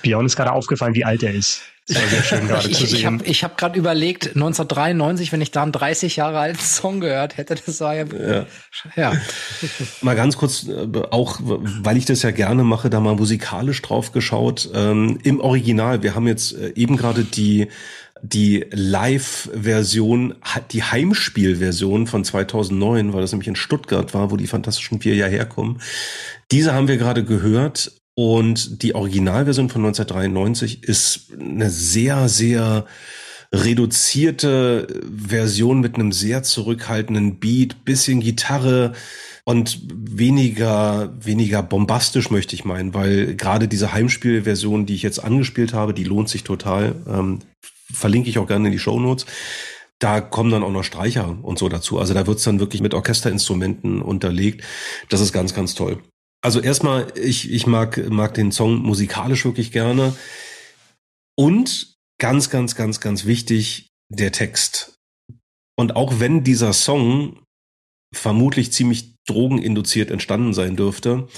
Björn ist gerade aufgefallen, wie alt er ist. Das war sehr schön gerade [laughs] zu Ich, ich habe ich hab gerade überlegt, 1993, wenn ich da einen 30 Jahre alten [laughs] Song gehört hätte, das war ja. Ja. ja. [laughs] Mal ganz kurz, äh, auch weil ich das ja gerne mache, da mal musikalisch drauf geschaut. Ähm, Im Original, wir haben jetzt äh, eben gerade die die Live-Version, die Heimspiel-Version von 2009, weil das nämlich in Stuttgart war, wo die Fantastischen Vier ja herkommen. Diese haben wir gerade gehört und die Originalversion von 1993 ist eine sehr, sehr reduzierte Version mit einem sehr zurückhaltenden Beat, bisschen Gitarre und weniger, weniger bombastisch möchte ich meinen, weil gerade diese Heimspielversion, die ich jetzt angespielt habe, die lohnt sich total. Ähm, verlinke ich auch gerne in die Show Notes. Da kommen dann auch noch Streicher und so dazu. Also da wird's dann wirklich mit Orchesterinstrumenten unterlegt. Das ist ganz, ganz toll. Also erstmal, ich, ich mag, mag den Song musikalisch wirklich gerne. Und ganz, ganz, ganz, ganz wichtig, der Text. Und auch wenn dieser Song vermutlich ziemlich drogeninduziert entstanden sein dürfte,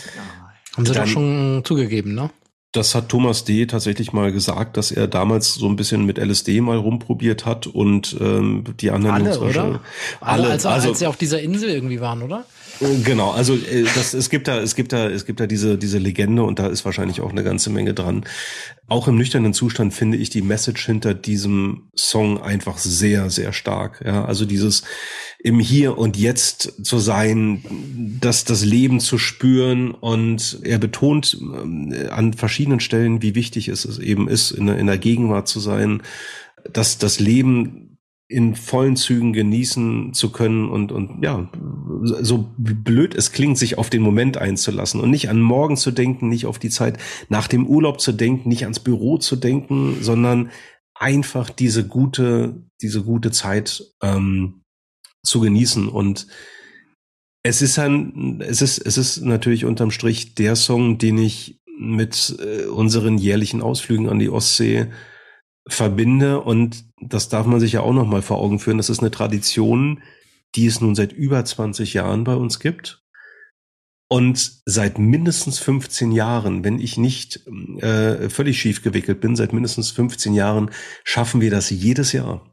Haben sie Dann- doch schon zugegeben, ne? Das hat Thomas D. tatsächlich mal gesagt, dass er damals so ein bisschen mit LSD mal rumprobiert hat und ähm, die anderen Alle, Jungs oder? Alle, Alle, als, also als sie auf dieser Insel irgendwie waren, oder? Genau, also äh, das, es gibt da, es gibt da, es gibt da diese diese Legende und da ist wahrscheinlich auch eine ganze Menge dran. Auch im nüchternen Zustand finde ich die Message hinter diesem Song einfach sehr, sehr stark. Ja, also dieses im Hier und Jetzt zu sein, das das Leben zu spüren und er betont ähm, an verschiedenen Stellen, wie wichtig es eben ist, in der, in der Gegenwart zu sein, dass das Leben in vollen Zügen genießen zu können und, und ja, so blöd es klingt, sich auf den Moment einzulassen und nicht an morgen zu denken, nicht auf die Zeit nach dem Urlaub zu denken, nicht ans Büro zu denken, sondern einfach diese gute, diese gute Zeit ähm, zu genießen. Und es ist ein, es ist, es ist natürlich unterm Strich der Song, den ich mit äh, unseren jährlichen Ausflügen an die Ostsee verbinde und das darf man sich ja auch noch mal vor Augen führen. Das ist eine Tradition, die es nun seit über 20 Jahren bei uns gibt. Und seit mindestens 15 Jahren, wenn ich nicht äh, völlig schief gewickelt bin, seit mindestens 15 Jahren schaffen wir das jedes Jahr.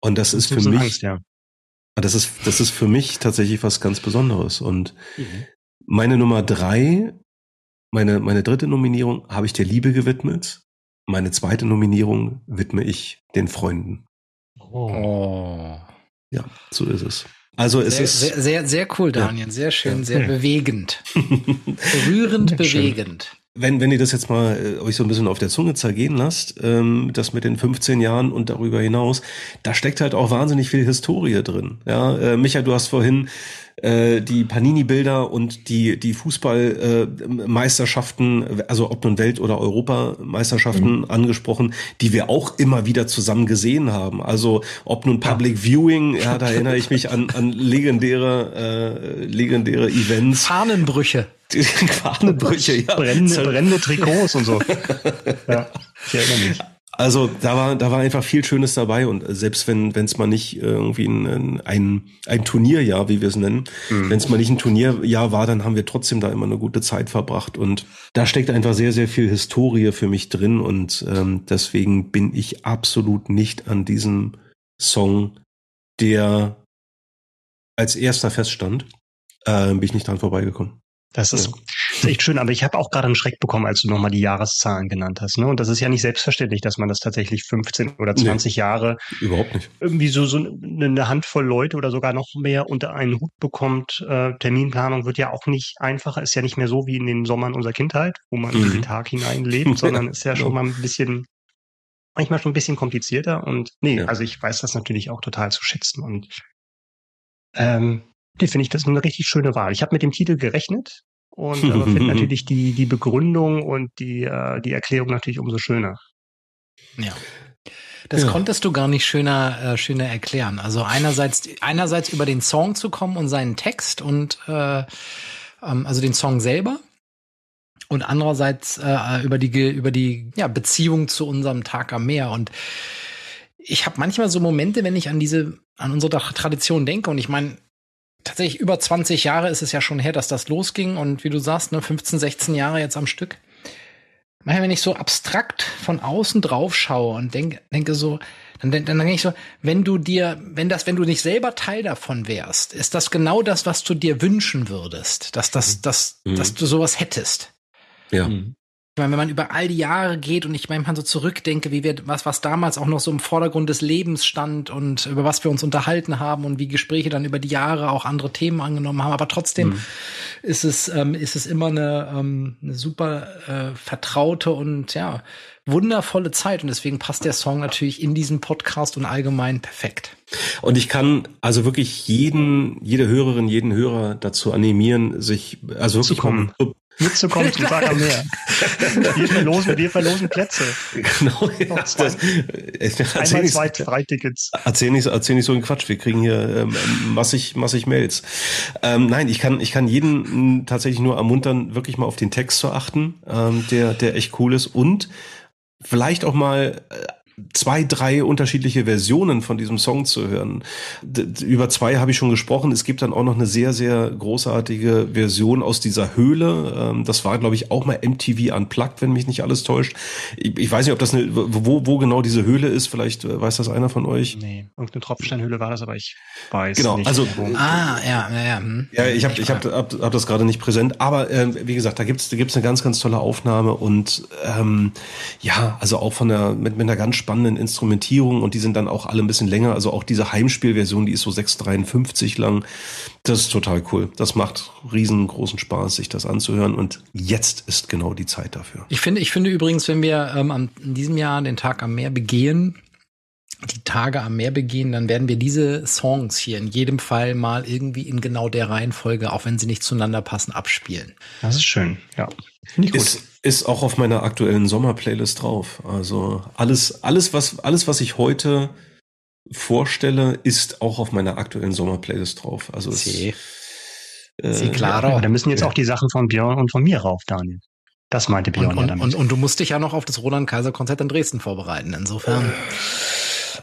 Und das ist für mich, Angst, ja. das ist, das ist für mich tatsächlich was ganz Besonderes. Und meine Nummer drei, meine, meine dritte Nominierung habe ich der Liebe gewidmet. Meine zweite Nominierung widme ich den Freunden. Oh. Ja, so ist es. Also es Sehr, ist, sehr, sehr, sehr cool, Daniel. Sehr schön, sehr Ja. [laughs] bewegend. [laughs] Berührend, Ja, schön. bewegend. wenn, wenn ihr das jetzt mal äh, euch so ein bisschen auf der Zunge zergehen lasst, ähm, das mit den 15 Jahren und darüber hinaus, da steckt halt auch wahnsinnig viel Historie drin. Ja, äh, Micha, du hast vorhin äh, die Panini-Bilder und die die Fußballmeisterschaften, also ob nun Welt- oder Europameisterschaften angesprochen, die wir auch immer wieder zusammen gesehen haben. Also ob nun Public Viewing, ja, da [laughs] erinnere ich mich an, an legendäre äh, legendäre Events, Fahnenbrüche. Fahnenbrüche, ja. Brennende, brennende Trikots und so. [laughs] ja, ich erinnere mich. Also da war da war einfach viel Schönes dabei und selbst wenn es mal nicht irgendwie ein ein, ein Turnierjahr, wie wir es nennen, Mhm. wenn es mal nicht ein Turnierjahr war, dann haben wir trotzdem da immer eine gute Zeit verbracht und da steckt einfach sehr sehr viel Historie für mich drin und ähm, deswegen bin ich absolut nicht an diesem Song, der als erster feststand, äh, bin ich nicht dran vorbeigekommen. Das ist, ist echt schön, aber ich habe auch gerade einen Schreck bekommen, als du nochmal die Jahreszahlen genannt hast. Ne? Und das ist ja nicht selbstverständlich, dass man das tatsächlich 15 oder Nee. 20 Jahre Überhaupt nicht. irgendwie so, so eine Handvoll Leute oder sogar noch mehr unter einen Hut bekommt. Äh, Terminplanung wird ja auch nicht einfacher, ist ja nicht mehr so wie in den Sommern unserer Kindheit, wo man in Mhm. den Tag hineinlebt, [laughs] sondern ist ja Genau. schon mal ein bisschen, manchmal schon ein bisschen komplizierter. Und nee, Ja. also ich weiß das natürlich auch total zu schätzen. Und ähm, nee, finde ich das eine richtig schöne Wahl. Ich habe mit dem Titel gerechnet und aber finde [laughs] natürlich die, die Begründung und die, äh, die Erklärung natürlich umso schöner. Ja. Das Ja. konntest du gar nicht schöner, äh, schöner erklären. Also einerseits, einerseits über den Song zu kommen und seinen Text und äh, ähm, also den Song selber und andererseits äh, über die über die ja, Beziehung zu unserem Tag am Meer. Und ich habe manchmal so Momente, wenn ich an diese an unsere Tradition denke und ich meine tatsächlich über 20 Jahre ist es ja schon her, dass das losging und wie du sagst, ne, 15, 16 Jahre jetzt am Stück manchmal, wenn ich so abstrakt von außen drauf schaue und denke, denke so, dann, dann, dann denke ich so, wenn du dir, wenn das, wenn du nicht selber Teil davon wärst, ist das genau das, was du dir wünschen würdest, dass das, dass, Mhm. dass du sowas hättest. Ja. Ich meine, wenn man über all die Jahre geht und ich manchmal so zurückdenke, wie wir, was, was damals auch noch so im Vordergrund des Lebens stand und über was wir uns unterhalten haben und wie Gespräche dann über die Jahre auch andere Themen angenommen haben. Aber trotzdem ist es, ähm, ist es immer eine, ähm, eine super äh, vertraute und ja, wundervolle Zeit. Und deswegen passt der Song natürlich in diesen Podcast und allgemein perfekt. Und ich kann also wirklich jeden, jede Hörerin, jeden Hörer dazu animieren, sich also wirklich kommen. mal- Mitzukommen zum Tag am Meer. Wir verlosen, wir verlosen Plätze. Genau, ja, Noch zwei- das, Einmal zwei Freitickets. erzähl, nicht, erzähl nicht so einen Quatsch. Wir kriegen hier ähm, massig, massig Mails. Ähm, nein, ich kann, ich kann jeden mh, tatsächlich nur ermuntern, wirklich mal auf den Text zu achten, ähm, der, der echt cool ist und vielleicht auch mal äh, zwei, drei unterschiedliche Versionen von diesem Song zu hören. D über zwei habe ich schon gesprochen. Es gibt dann auch noch eine sehr, sehr großartige Version aus dieser Höhle. Ähm, das war, glaube ich, auch mal MTV Unplugged, wenn mich nicht alles täuscht. Ich, ich weiß nicht, ob das eine, wo, wo genau diese Höhle ist. Vielleicht äh, weiß das einer von euch. Nee, irgendeine Tropfsteinhöhle war das, aber ich weiß Genau, nicht. also- wo. Ah, ja, ja, ja. Hm. Ja, ich habe ich hab, hab, hab das gerade nicht präsent, aber ähm, wie gesagt, da gibt's da gibt's eine ganz ganz tolle Aufnahme und ähm, ja, also auch von der mit, mit einer ganz spannenden Instrumentierung und die sind dann auch alle ein bisschen länger, also auch diese Heimspielversion, die ist so 6,53 lang. Das ist total cool. Das macht riesengroßen Spaß, sich das anzuhören und jetzt ist genau die Zeit dafür. Ich finde, ich finde übrigens, wenn wir ähm, am, in diesem Jahr den Tag am Meer begehen, die Tage am Meer begehen, dann werden wir diese Songs hier in jedem Fall mal irgendwie in genau der Reihenfolge, auch wenn sie nicht zueinander passen, abspielen. Das ist schön, ja. Finde ich gut. Ist, ist auch auf meiner aktuellen Sommerplaylist drauf. Also alles, alles, was, alles, was ich heute vorstelle, ist auch auf meiner aktuellen Sommerplaylist drauf. Also es, Sie, äh, sie claro. Ja, da müssen jetzt auch die Sachen von Björn und von mir rauf, Daniel. Das meinte Björn Und, ja und, damit. und, und du musst dich ja noch auf das Roland Kaiser Konzert in Dresden vorbereiten. Insofern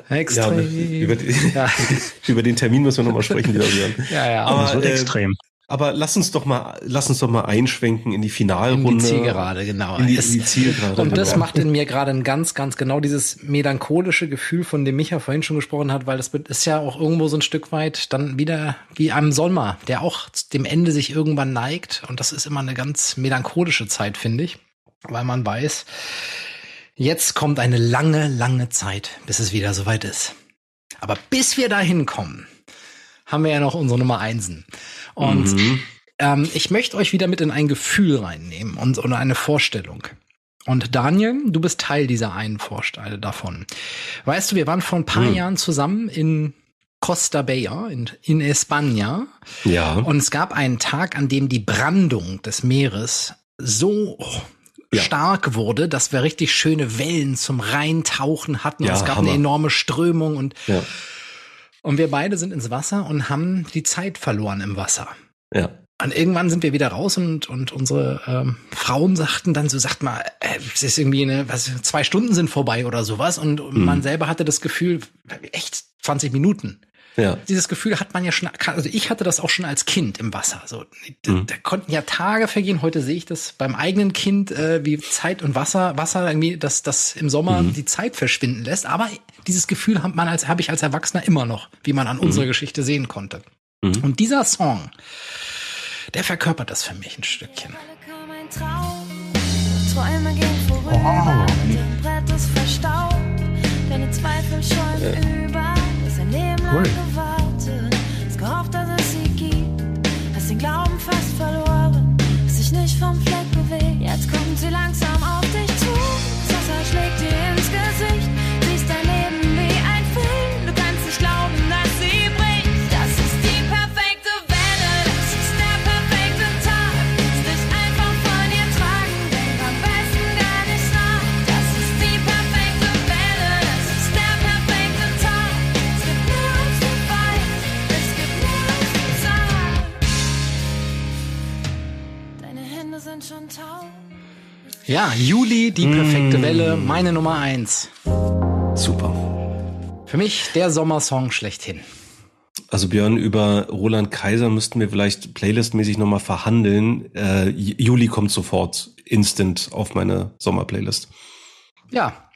Ja, extrem. über, die, [laughs] Ja. [laughs] über den Termin müssen wir nochmal sprechen, lieber Björn. ja, ja. Aber, das wird äh, extrem. Aber lass uns doch mal, lass uns doch mal einschwenken in die in Finalrunde. die Zielgerade, genau. In die, Es- in die Zielgerade. Und das genau. macht in mir gerade ein ganz, ganz genau dieses melancholische Gefühl, von dem Micha vorhin schon gesprochen hat, weil das ist ja auch irgendwo so ein Stück weit dann wieder wie einem Sommer, der auch dem Ende sich irgendwann neigt. Und das ist immer eine ganz melancholische Zeit, finde ich, weil man weiß, jetzt kommt eine lange, lange Zeit, bis es wieder soweit ist. Aber bis wir dahin kommen, haben wir ja noch unsere Nummer Einsen. Und Mhm. ähm, ich möchte euch wieder mit in ein Gefühl reinnehmen und oder eine Vorstellung. Und Daniel, du bist Teil dieser einen Vorstelle davon. Weißt du, wir waren vor ein paar Hm. Jahren zusammen in Costa Bella in, in España Ja. und es gab einen Tag, an dem die Brandung des Meeres so Ja. stark wurde, dass wir richtig schöne Wellen zum Reintauchen hatten. Ja, es gab Hammer. eine enorme Strömung und ja. und wir beide sind ins Wasser und haben die Zeit verloren im Wasser. Ja. Und irgendwann sind wir wieder raus und, und unsere ähm, Frauen sagten dann so, sagt mal, äh, es ist irgendwie eine, was, zwei Stunden sind vorbei oder sowas. Und man selber hatte das Gefühl, echt 20 Minuten. Ja. Dieses Gefühl hat man ja schon, also ich hatte das auch schon als Kind im Wasser. So, da, Mhm. da konnten ja Tage vergehen. Heute sehe ich das beim eigenen Kind, äh, wie Zeit und Wasser, Wasser irgendwie, dass das im Sommer Mhm. die Zeit verschwinden lässt. Aber dieses Gefühl hat man als, habe ich als Erwachsener immer noch, wie man an unserer Geschichte sehen konnte. Mhm. Und dieser Song, der verkörpert das für mich ein Stückchen. Träume gehen vorüber, dein Brett ist verstaubt. Deine Zweifel schäumen über. Du hast ein Leben lang verloren, hast dich nicht vom Fleck Ja, Juli, die perfekte Welle, meine Nummer eins. Super. Für mich der Sommersong schlechthin. Also Björn, über Roland Kaiser müssten wir vielleicht playlistmäßig nochmal verhandeln. Äh, Juli kommt sofort instant auf meine Sommerplaylist. Ja,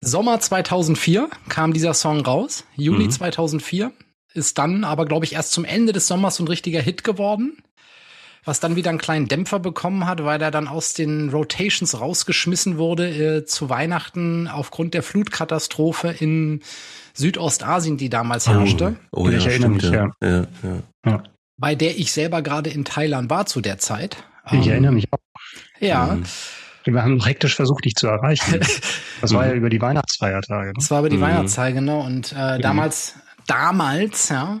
Sommer 2004 kam dieser Song raus. Juli 2004 ist dann aber, glaube ich, erst zum Ende des Sommers so ein richtiger Hit geworden. Was dann wieder einen kleinen Dämpfer bekommen hat, weil er dann aus den Rotations rausgeschmissen wurde äh, zu Weihnachten aufgrund der Flutkatastrophe in Südostasien, die damals herrschte. Oh Ich erinnere mich, ja. ja, ja. bei der ich selber gerade in Thailand war zu der Zeit. Ich Ähm, erinnere mich auch. Ja, Mhm. Wir haben hektisch versucht, dich zu erreichen. [laughs] Das war ja über die Weihnachtsfeiertage. Ne? das war über die Mhm. Weihnachtszeit, genau. Und äh, damals, damals, ja,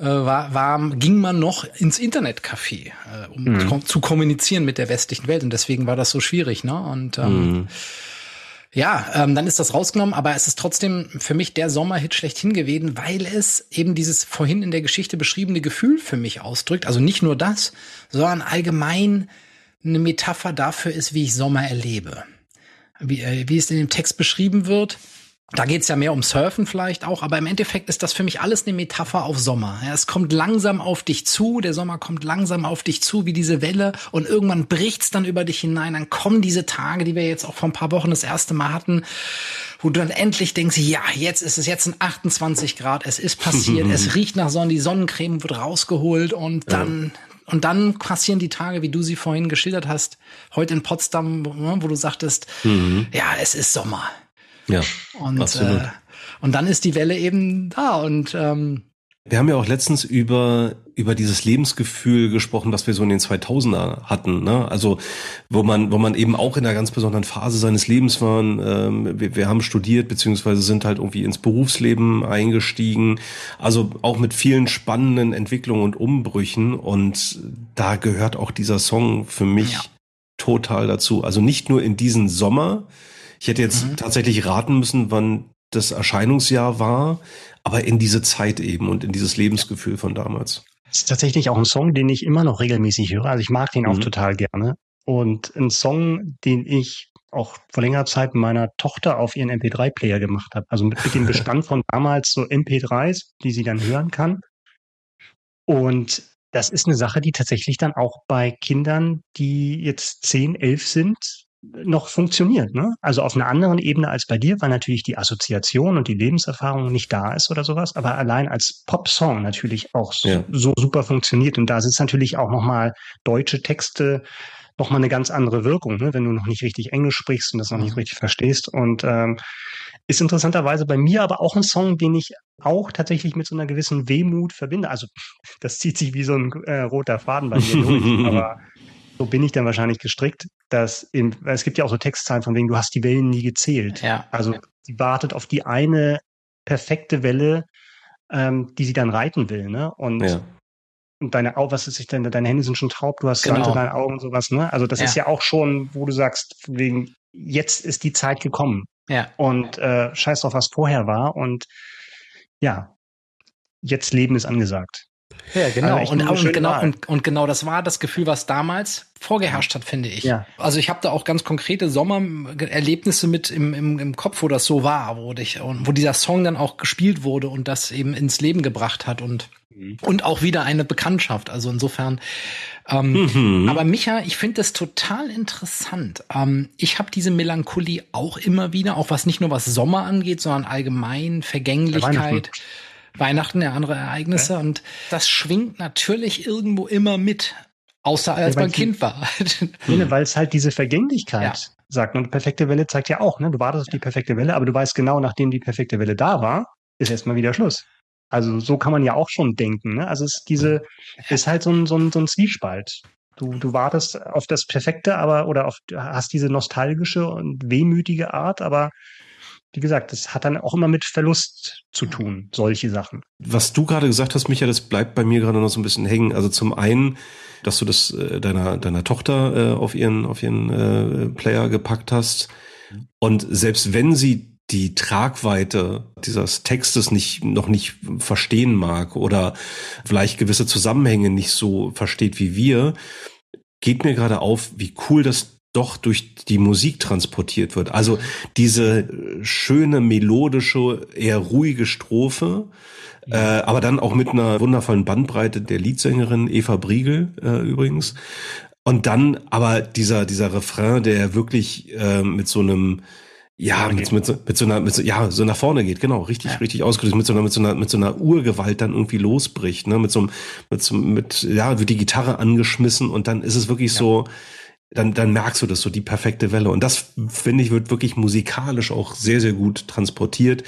äh, war, war, ging man noch ins Internetcafé, äh, um Mhm. kom- zu kommunizieren mit der westlichen Welt. Und deswegen war das so schwierig, ne? Und ähm, Mhm. ja, ähm, dann ist das rausgenommen, aber es ist trotzdem für mich der Sommerhit schlechthin gewesen, weil es eben dieses vorhin in der Geschichte beschriebene Gefühl für mich ausdrückt. Also nicht nur das, sondern allgemein eine Metapher dafür ist, wie ich Sommer erlebe. Wie, äh, wie es in dem Text beschrieben wird, Da geht's ja mehr um Surfen vielleicht auch, aber im Endeffekt ist das für mich alles eine Metapher auf Sommer. Ja, es kommt langsam auf dich zu, der Sommer kommt langsam auf dich zu, wie diese Welle, und irgendwann bricht's dann über dich hinein. Dann kommen diese Tage, die wir jetzt auch vor ein paar Wochen das erste Mal hatten, wo du dann endlich denkst, ja, jetzt ist es, jetzt sind 28 Grad, es ist passiert, [laughs] es riecht nach Sonne, die Sonnencreme wird rausgeholt und dann, und dann passieren die Tage, wie du sie vorhin geschildert hast, heute in Potsdam, wo du sagtest, ja, es ist Sommer. Ja, Und, absolut. äh, und dann ist die Welle eben da und ähm, Wir haben ja auch letztens über, über dieses Lebensgefühl gesprochen, was wir so in den 2000er hatten, ne? Also, wo man, wo man eben auch in einer ganz besonderen Phase seines Lebens waren. Ähm, wir, wir haben studiert, beziehungsweise sind halt irgendwie ins Berufsleben eingestiegen. Also auch mit vielen spannenden Entwicklungen und Umbrüchen. Und da gehört auch dieser Song für mich Ja. total dazu. Also nicht nur in diesen Sommer. Ich hätte jetzt tatsächlich raten müssen, wann das Erscheinungsjahr war, aber in diese Zeit eben und in dieses Lebensgefühl von damals. Das ist tatsächlich auch ein Song, den ich immer noch regelmäßig höre. Also ich mag den auch Mhm. total gerne. Und ein Song, den ich auch vor längerer Zeit meiner Tochter auf ihren MP3-Player gemacht habe. Also mit, mit dem [laughs] Bestand von damals so MP3s, die sie dann hören kann. Und das ist eine Sache, die tatsächlich dann auch bei Kindern, die jetzt 10, 11 sind, noch funktioniert. Ne? Also auf einer anderen Ebene als bei dir, weil natürlich die Assoziation und die Lebenserfahrung nicht da ist oder sowas, aber allein als Pop-Song natürlich auch so, Ja. so super funktioniert. Und da sind natürlich auch nochmal deutsche Texte nochmal eine ganz andere Wirkung, ne? wenn du noch nicht richtig Englisch sprichst und das noch nicht richtig verstehst. Und ähm, ist interessanterweise bei mir aber auch ein Song, den ich auch tatsächlich mit so einer gewissen Wehmut verbinde. Also [laughs] das zieht sich wie so ein äh, roter Faden bei mir [laughs] durch, aber so bin ich dann wahrscheinlich gestrickt, dass in, weil es gibt ja auch so Textzeilen von wegen, du hast die Wellen nie gezählt. Ja. Also sie wartet auf die eine perfekte Welle, ähm, die sie dann reiten will, ne? Und, Ja. und deine Augen, was ist sich denn, deine Hände sind schon taub, du hast Genau. Sand in deinen Augen und sowas, ne? Also das Ja. ist ja auch schon, wo du sagst, von wegen, jetzt ist die Zeit gekommen ja, und äh, scheiß drauf, was vorher war und ja, jetzt Leben ist angesagt. Ja, genau. Also und, und, genau und, und genau das war das Gefühl, was damals vorgeherrscht hat, finde ich. Ja. Also ich habe da auch ganz konkrete Sommererlebnisse mit im, im, im Kopf, wo das so war, wo ich und wo dieser Song dann auch gespielt wurde und das eben ins Leben gebracht hat und und auch wieder eine Bekanntschaft. Also insofern. Ähm, Mhm. Aber Micha, ich finde das total interessant. Ähm, ich habe diese Melancholie auch immer wieder, auch was nicht nur was Sommer angeht, sondern allgemein Vergänglichkeit. Weihnachten, ja, andere Ereignisse und das schwingt natürlich irgendwo immer mit, außer als weil man die- Kind war. [laughs] Nee, ne, weil es halt diese Vergänglichkeit Ja. sagt. Und perfekte Welle zeigt ja auch, ne? Du wartest auf die perfekte Welle, aber du weißt genau, nachdem die perfekte Welle da war, ist erstmal wieder Schluss. Also so kann man ja auch schon denken, ne? Also es ist diese, ist halt so ein, so ein, so ein Zwiespalt. Du, du wartest auf das Perfekte, aber, oder auf, hast diese nostalgische und wehmütige Art, aber wie gesagt, das hat dann auch immer mit Verlust zu tun, solche Sachen. Was du gerade gesagt hast, Michael, das bleibt bei mir gerade noch so ein bisschen hängen. Also zum einen, dass du das äh, deiner deiner Tochter äh, auf ihren auf ihren äh, Player gepackt hast und selbst wenn sie die Tragweite dieses Textes nicht noch nicht verstehen mag oder vielleicht gewisse Zusammenhänge nicht so versteht wie wir, geht mir gerade auf, wie cool das doch durch die Musik transportiert wird. Also diese schöne, melodische, eher ruhige Strophe, äh, aber dann auch mit einer wundervollen Bandbreite der Leadsängerin Eva Briegel äh, übrigens. Und dann aber dieser, dieser Refrain, der wirklich äh, mit so einem ja, mit, mit, so, mit so einer, mit so, ja, so nach vorne geht, genau, richtig, Ja. richtig ausgedrückt, mit so einer, mit so einer, mit so einer Urgewalt dann irgendwie losbricht, ne, mit so einem, mit so, mit, ja, wird die Gitarre angeschmissen und dann ist es wirklich so, dann, dann merkst du das so, die perfekte Welle. Und das, finde ich, wird wirklich musikalisch auch sehr, sehr gut transportiert.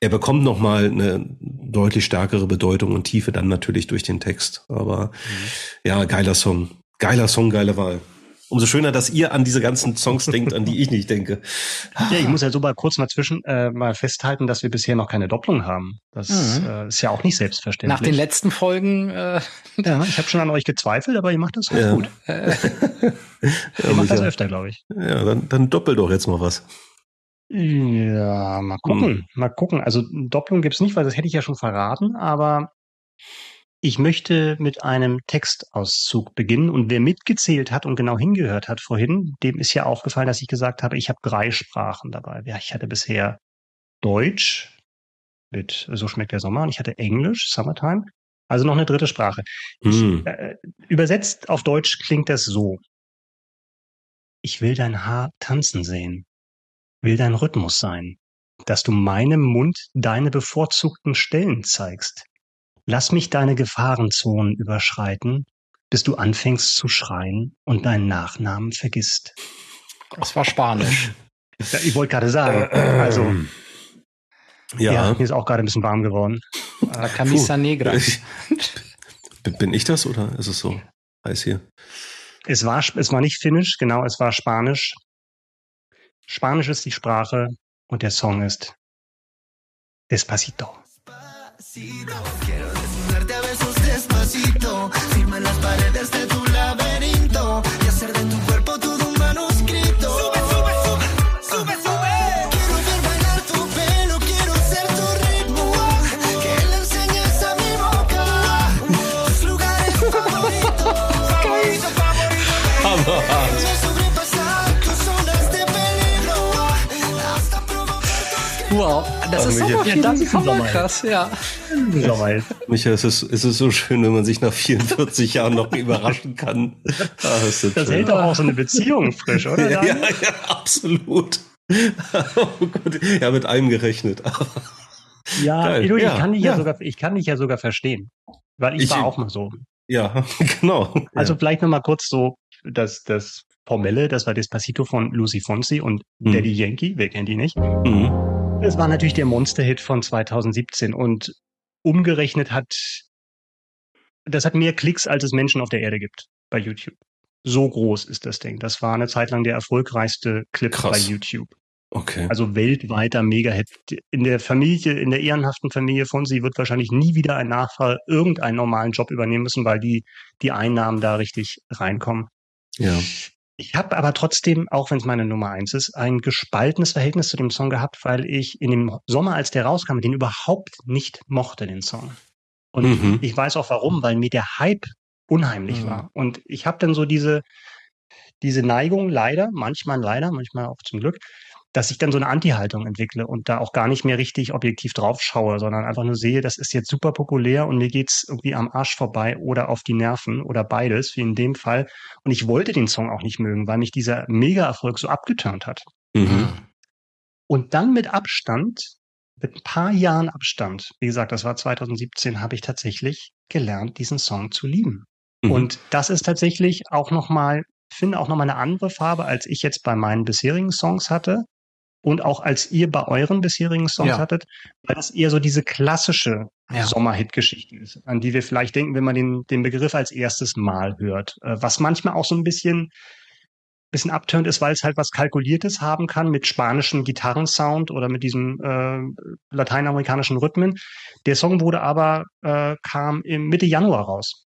Er bekommt nochmal eine deutlich stärkere Bedeutung und Tiefe dann natürlich durch den Text. Aber ja, geiler Song. Geiler Song, geile Wahl. Umso schöner, dass ihr an diese ganzen Songs denkt, an die ich nicht denke. Ja, ich muss ja so mal kurz mal zwischen äh, mal festhalten, dass wir bisher noch keine Doppelung haben. Das Mhm. äh, ist ja auch nicht selbstverständlich. Nach den letzten Folgen, äh, [laughs] ja, ich habe schon an euch gezweifelt, aber ihr macht das Ja. gut. Ja, [laughs] Ihr macht das öfter, glaube ich. ja dann, dann doppel doch jetzt mal was. Ja, mal gucken. Mal gucken. Also Doppelung gibt's nicht, weil das hätte ich ja schon verraten, aber ich möchte mit einem Textauszug beginnen und wer mitgezählt hat und genau hingehört hat vorhin, dem ist ja aufgefallen, dass ich gesagt habe, ich habe drei Sprachen dabei. Ja, ich hatte bisher Deutsch mit So schmeckt der Sommer und ich hatte Englisch, Summertime. Also noch eine dritte Sprache. Ich, Hm. äh, übersetzt auf Deutsch klingt das so. Ich will dein Haar tanzen sehen, will dein Rhythmus sein, dass du meinem Mund deine bevorzugten Stellen zeigst. Lass mich deine Gefahrenzonen überschreiten, bis du anfängst zu schreien und deinen Nachnamen vergisst. Das war Spanisch. Ja, ich wollte gerade sagen, also ja. Ja. mir ist auch gerade ein bisschen warm geworden. La Camisa Negra. [laughs] Bin bin ich das oder ist es so heiß hier? Es war, es war nicht Finnisch, genau, es war Spanisch. Spanisch ist die Sprache und der Song ist Despacito. Besos firma las paredes de tu laberinto y hacer de tu cuerpo todo Wow, das Ach, ist Michael. Sommer. Ja, das ist Sommer. krass, ja. Sommer. Michael, es ist, es ist so schön, wenn man sich nach 44 Jahren noch überraschen kann. Ah, ist das Das hält doch auch so eine Beziehung frisch, oder? ja, ja, ja, absolut. Oh Gott, ja, mit einem gerechnet. Ja, Geil. du, ich Ja, kann dich ja. ja. sogar, ich kann dich ja sogar verstehen. Weil ich, Ich- war auch mal so. Ja, [laughs] genau. Also ja. vielleicht nochmal kurz so das, das Formelle, das war Despacito von Lucy Fonsi und Mhm. Daddy Yankee, wer kennt die nicht? Mhm. Es war natürlich der Monster-Hit von 2017 und umgerechnet hat, das hat mehr Klicks, als es Menschen auf der Erde gibt bei YouTube. So groß ist das Ding. Das war eine Zeit lang der erfolgreichste Clip Krass. bei YouTube. Okay. Also weltweiter Mega-Hit. In der Familie, in der ehrenhaften Familie von sie wird wahrscheinlich nie wieder ein Nachfahre irgendeinen normalen Job übernehmen müssen, weil die, die Einnahmen da richtig reinkommen. ja. Ich habe aber trotzdem, auch wenn es meine Nummer eins ist, ein gespaltenes Verhältnis zu dem Song gehabt, weil ich in dem Sommer, als der rauskam, den überhaupt nicht mochte, den Song. Und Mhm. ich weiß auch warum, weil mir der Hype unheimlich Mhm. war. Und ich habe dann so diese, diese Neigung leider, manchmal leider, manchmal auch zum Glück, dass ich dann so eine Anti-Haltung entwickle und da auch gar nicht mehr richtig objektiv drauf schaue, sondern einfach nur sehe, das ist jetzt super populär und mir geht's irgendwie am Arsch vorbei oder auf die Nerven oder beides, wie in dem Fall. Und ich wollte den Song auch nicht mögen, weil mich dieser Mega-Erfolg so abgeturnt hat. Mhm. Und dann mit Abstand, mit ein paar Jahren Abstand, wie gesagt, das war 2017, habe ich tatsächlich gelernt, diesen Song zu lieben. Mhm. Und das ist tatsächlich auch nochmal, finde auch nochmal eine andere Farbe, als ich jetzt bei meinen bisherigen Songs hatte. Und auch als ihr bei euren bisherigen Songs Ja. hattet, weil das eher so diese klassische Ja. Sommerhit-Geschichte ist, an die wir vielleicht denken, wenn man den, den Begriff als erstes Mal hört. Äh, Was manchmal auch so ein bisschen, bisschen abturnt ist, weil es halt was Kalkuliertes haben kann mit spanischem Gitarrensound oder mit diesem äh, lateinamerikanischen Rhythmen. Der Song wurde aber, äh, kam im Mitte Januar raus.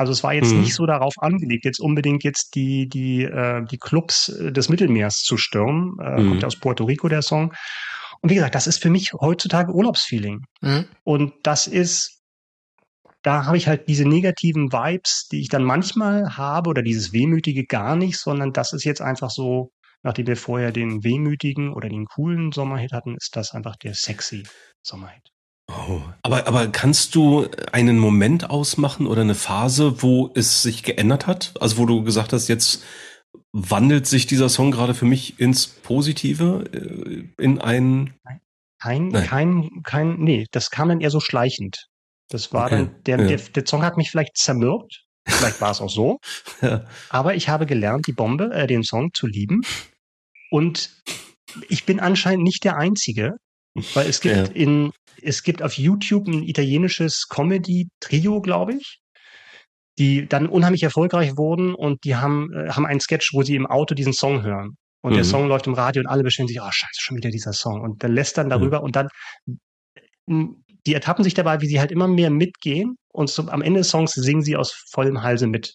Also es war jetzt Mhm. nicht so darauf angelegt, jetzt unbedingt jetzt die, die, äh, die Clubs äh, des Mittelmeers zu stürmen. Äh, Mhm. Kommt ja aus Puerto Rico, der Song. Und wie gesagt, das ist für mich heutzutage Urlaubsfeeling. Mhm. Und das ist, da habe ich halt diese negativen Vibes, die ich dann manchmal habe, oder dieses Wehmütige gar nicht, sondern das ist jetzt einfach so, nachdem wir vorher den wehmütigen oder den coolen Sommerhit hatten, ist das einfach der sexy Sommerhit. Oh. Aber, aber kannst du einen Moment ausmachen oder eine Phase, wo es sich geändert hat? Also wo du gesagt hast, jetzt wandelt sich dieser Song gerade für mich ins Positive, äh, in ein... Kein, Nein. kein, kein, nee, das kam dann eher so schleichend. Das war Okay, dann, der, ja. der, der Song hat mich vielleicht zermürbt. Vielleicht war es auch so. [laughs] Ja. Aber ich habe gelernt, die Bombe, äh, den Song zu lieben. Und ich bin anscheinend nicht der Einzige, weil es gibt Ja. in, es gibt auf YouTube ein italienisches Comedy-Trio, glaube ich, die dann unheimlich erfolgreich wurden und die haben, äh, haben einen Sketch, wo sie im Auto diesen Song hören. Und der Mhm. Song läuft im Radio und alle beschweren sich, oh scheiße, schon wieder dieser Song. Und dann lässt dann darüber und dann, mh, die ertappen sich dabei, wie sie halt immer mehr mitgehen und so, am Ende des Songs singen sie aus vollem Halse mit.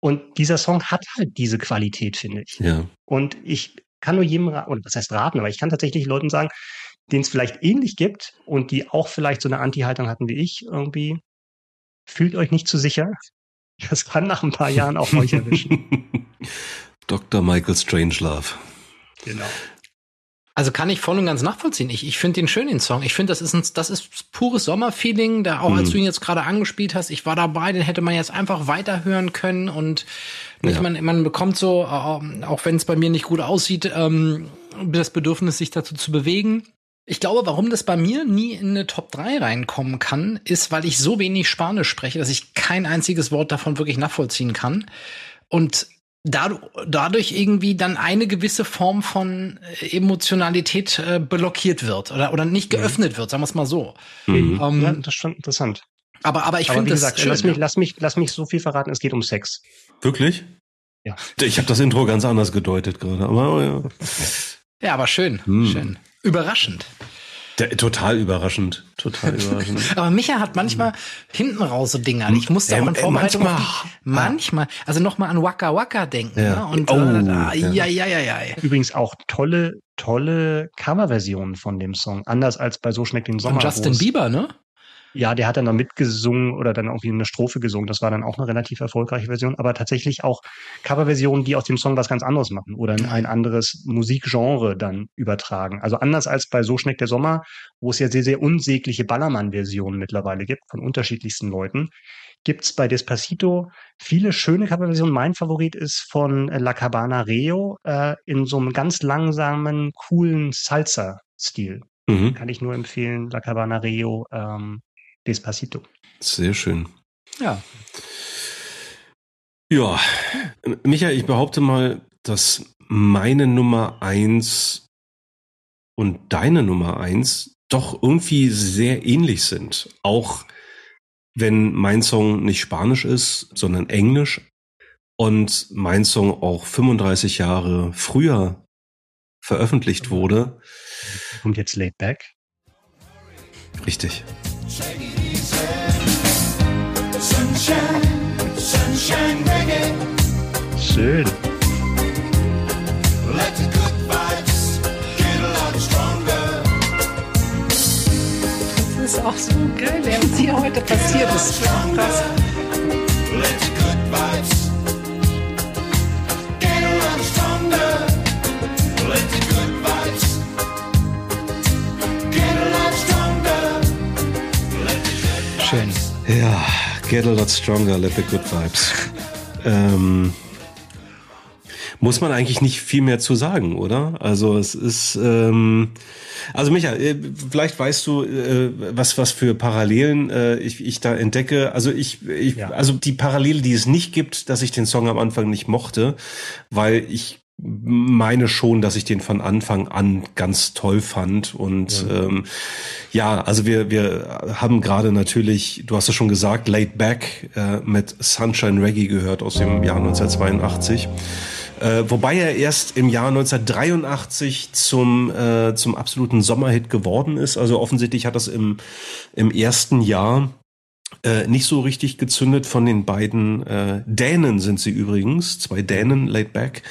Und dieser Song hat halt diese Qualität, finde ich. Ja. Und ich kann nur jedem raten, oder was heißt raten, aber ich kann tatsächlich Leuten sagen, denen es vielleicht ähnlich gibt und die auch vielleicht so eine Anti-Haltung hatten wie ich irgendwie, fühlt euch nicht zu sicher. Das kann nach ein paar Jahren auch euch erwischen. [laughs] Dr. Michael Strangelove. Genau. Also kann ich voll und ganz nachvollziehen. Ich, ich finde den schön, den Song. Ich finde, das ist ein, das ist pures Sommerfeeling. Da auch als Mhm. du ihn jetzt gerade angespielt hast, ich war dabei, den hätte man jetzt einfach weiterhören können und nicht, Ja. man, man bekommt so, äh, auch wenn es bei mir nicht gut aussieht, ähm, das Bedürfnis, sich dazu zu bewegen. Ich glaube, warum das bei mir nie in eine Top 3 reinkommen kann, ist, weil ich so wenig Spanisch spreche, dass ich kein einziges Wort davon wirklich nachvollziehen kann. Und dadu- dadurch irgendwie dann eine gewisse Form von äh, Emotionalität äh, blockiert wird oder, oder nicht geöffnet wird, sagen wir es mal so. Mhm. Ähm, Ja, das ist schon interessant. aber, aber ich finde das gesagt, schön. lass, mich, lass, mich, lass mich so viel verraten, es geht um Sex. Wirklich? Ja. Ich habe das Intro ganz anders gedeutet gerade, aber oh ja. ja, aber schön, Hm. schön. Überraschend. Der, total überraschend. Total überraschend. [laughs] Aber Micha hat manchmal hinten raus so Dinger. Ich musste Ähm, auch in äh, Vorbereitung manchmal- auf die, manchmal, also nochmal an Waka Waka denken. Ja. Ne? Und Oh, äh, ja. ja, ja, ja, ja. Übrigens auch tolle, tolle Coverversionen von dem Song. Anders als bei So schmeckt den Sommer. Von Justin Bieber, ne? Ja, der hat dann noch mitgesungen oder dann irgendwie eine Strophe gesungen. Das war dann auch eine relativ erfolgreiche Version. Aber tatsächlich auch Coverversionen, die aus dem Song was ganz anderes machen oder in ein anderes Musikgenre dann übertragen. Also anders als bei So schmeckt der Sommer, wo es ja sehr, sehr unsägliche Ballermann-Versionen mittlerweile gibt von unterschiedlichsten Leuten, gibt's bei Despacito viele schöne Coverversionen. Mein Favorit ist von La Cabana Rio äh, in so einem ganz langsamen, coolen Salsa-Stil. Mhm. Kann ich nur empfehlen, La Cabana Rio, ähm, Despacito. Sehr schön. Ja. Ja, Michael, ich behaupte mal, dass meine Nummer eins und deine Nummer eins doch irgendwie sehr ähnlich sind. Auch wenn mein Song nicht Spanisch ist, sondern Englisch und mein Song auch 35 Jahre früher veröffentlicht wurde. Kommt jetzt Laid Back. Richtig. Schön. Das ist auch so geil, was hier heute passiert ist. Krass. Schön. Ja, get a lot stronger, let the good vibes. [laughs] Ähm, muss man eigentlich nicht viel mehr zu sagen, oder? Also es ist, ähm, also Micha, äh, vielleicht weißt du, äh, was was für Parallelen äh, ich, ich da entdecke. Also ich, ich Ja. also die Parallele, die es nicht gibt, dass ich den Song am Anfang nicht mochte, weil ich meine schon, dass ich den von Anfang an ganz toll fand und ähm, ja, also wir wir haben gerade natürlich, du hast es schon gesagt, Laid Back äh, mit Sunshine Reggae gehört aus dem Jahr 1982. Äh, wobei er erst im Jahr 1983 zum, äh, zum absoluten Sommerhit geworden ist. Also offensichtlich hat das im, im ersten Jahr äh, nicht so richtig gezündet von den beiden äh, Dänen sind sie übrigens, zwei Dänen, Laid Back.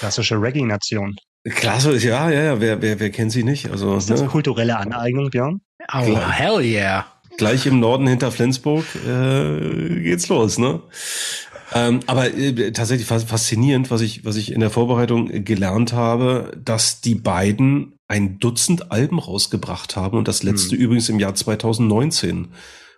Klassische Reggae-Nation. Klasse, ja, ja, ja, wer, wer, wer kennt sie nicht? Also Ist das ne, kulturelle Aneignung, Björn? Oh, hell yeah. gleich im Norden hinter Flensburg äh, geht's los, ne? Ähm, aber äh, tatsächlich fas- faszinierend, was ich, was ich in der Vorbereitung gelernt habe, dass die beiden ein Dutzend Alben rausgebracht haben und das letzte übrigens im Jahr 2019.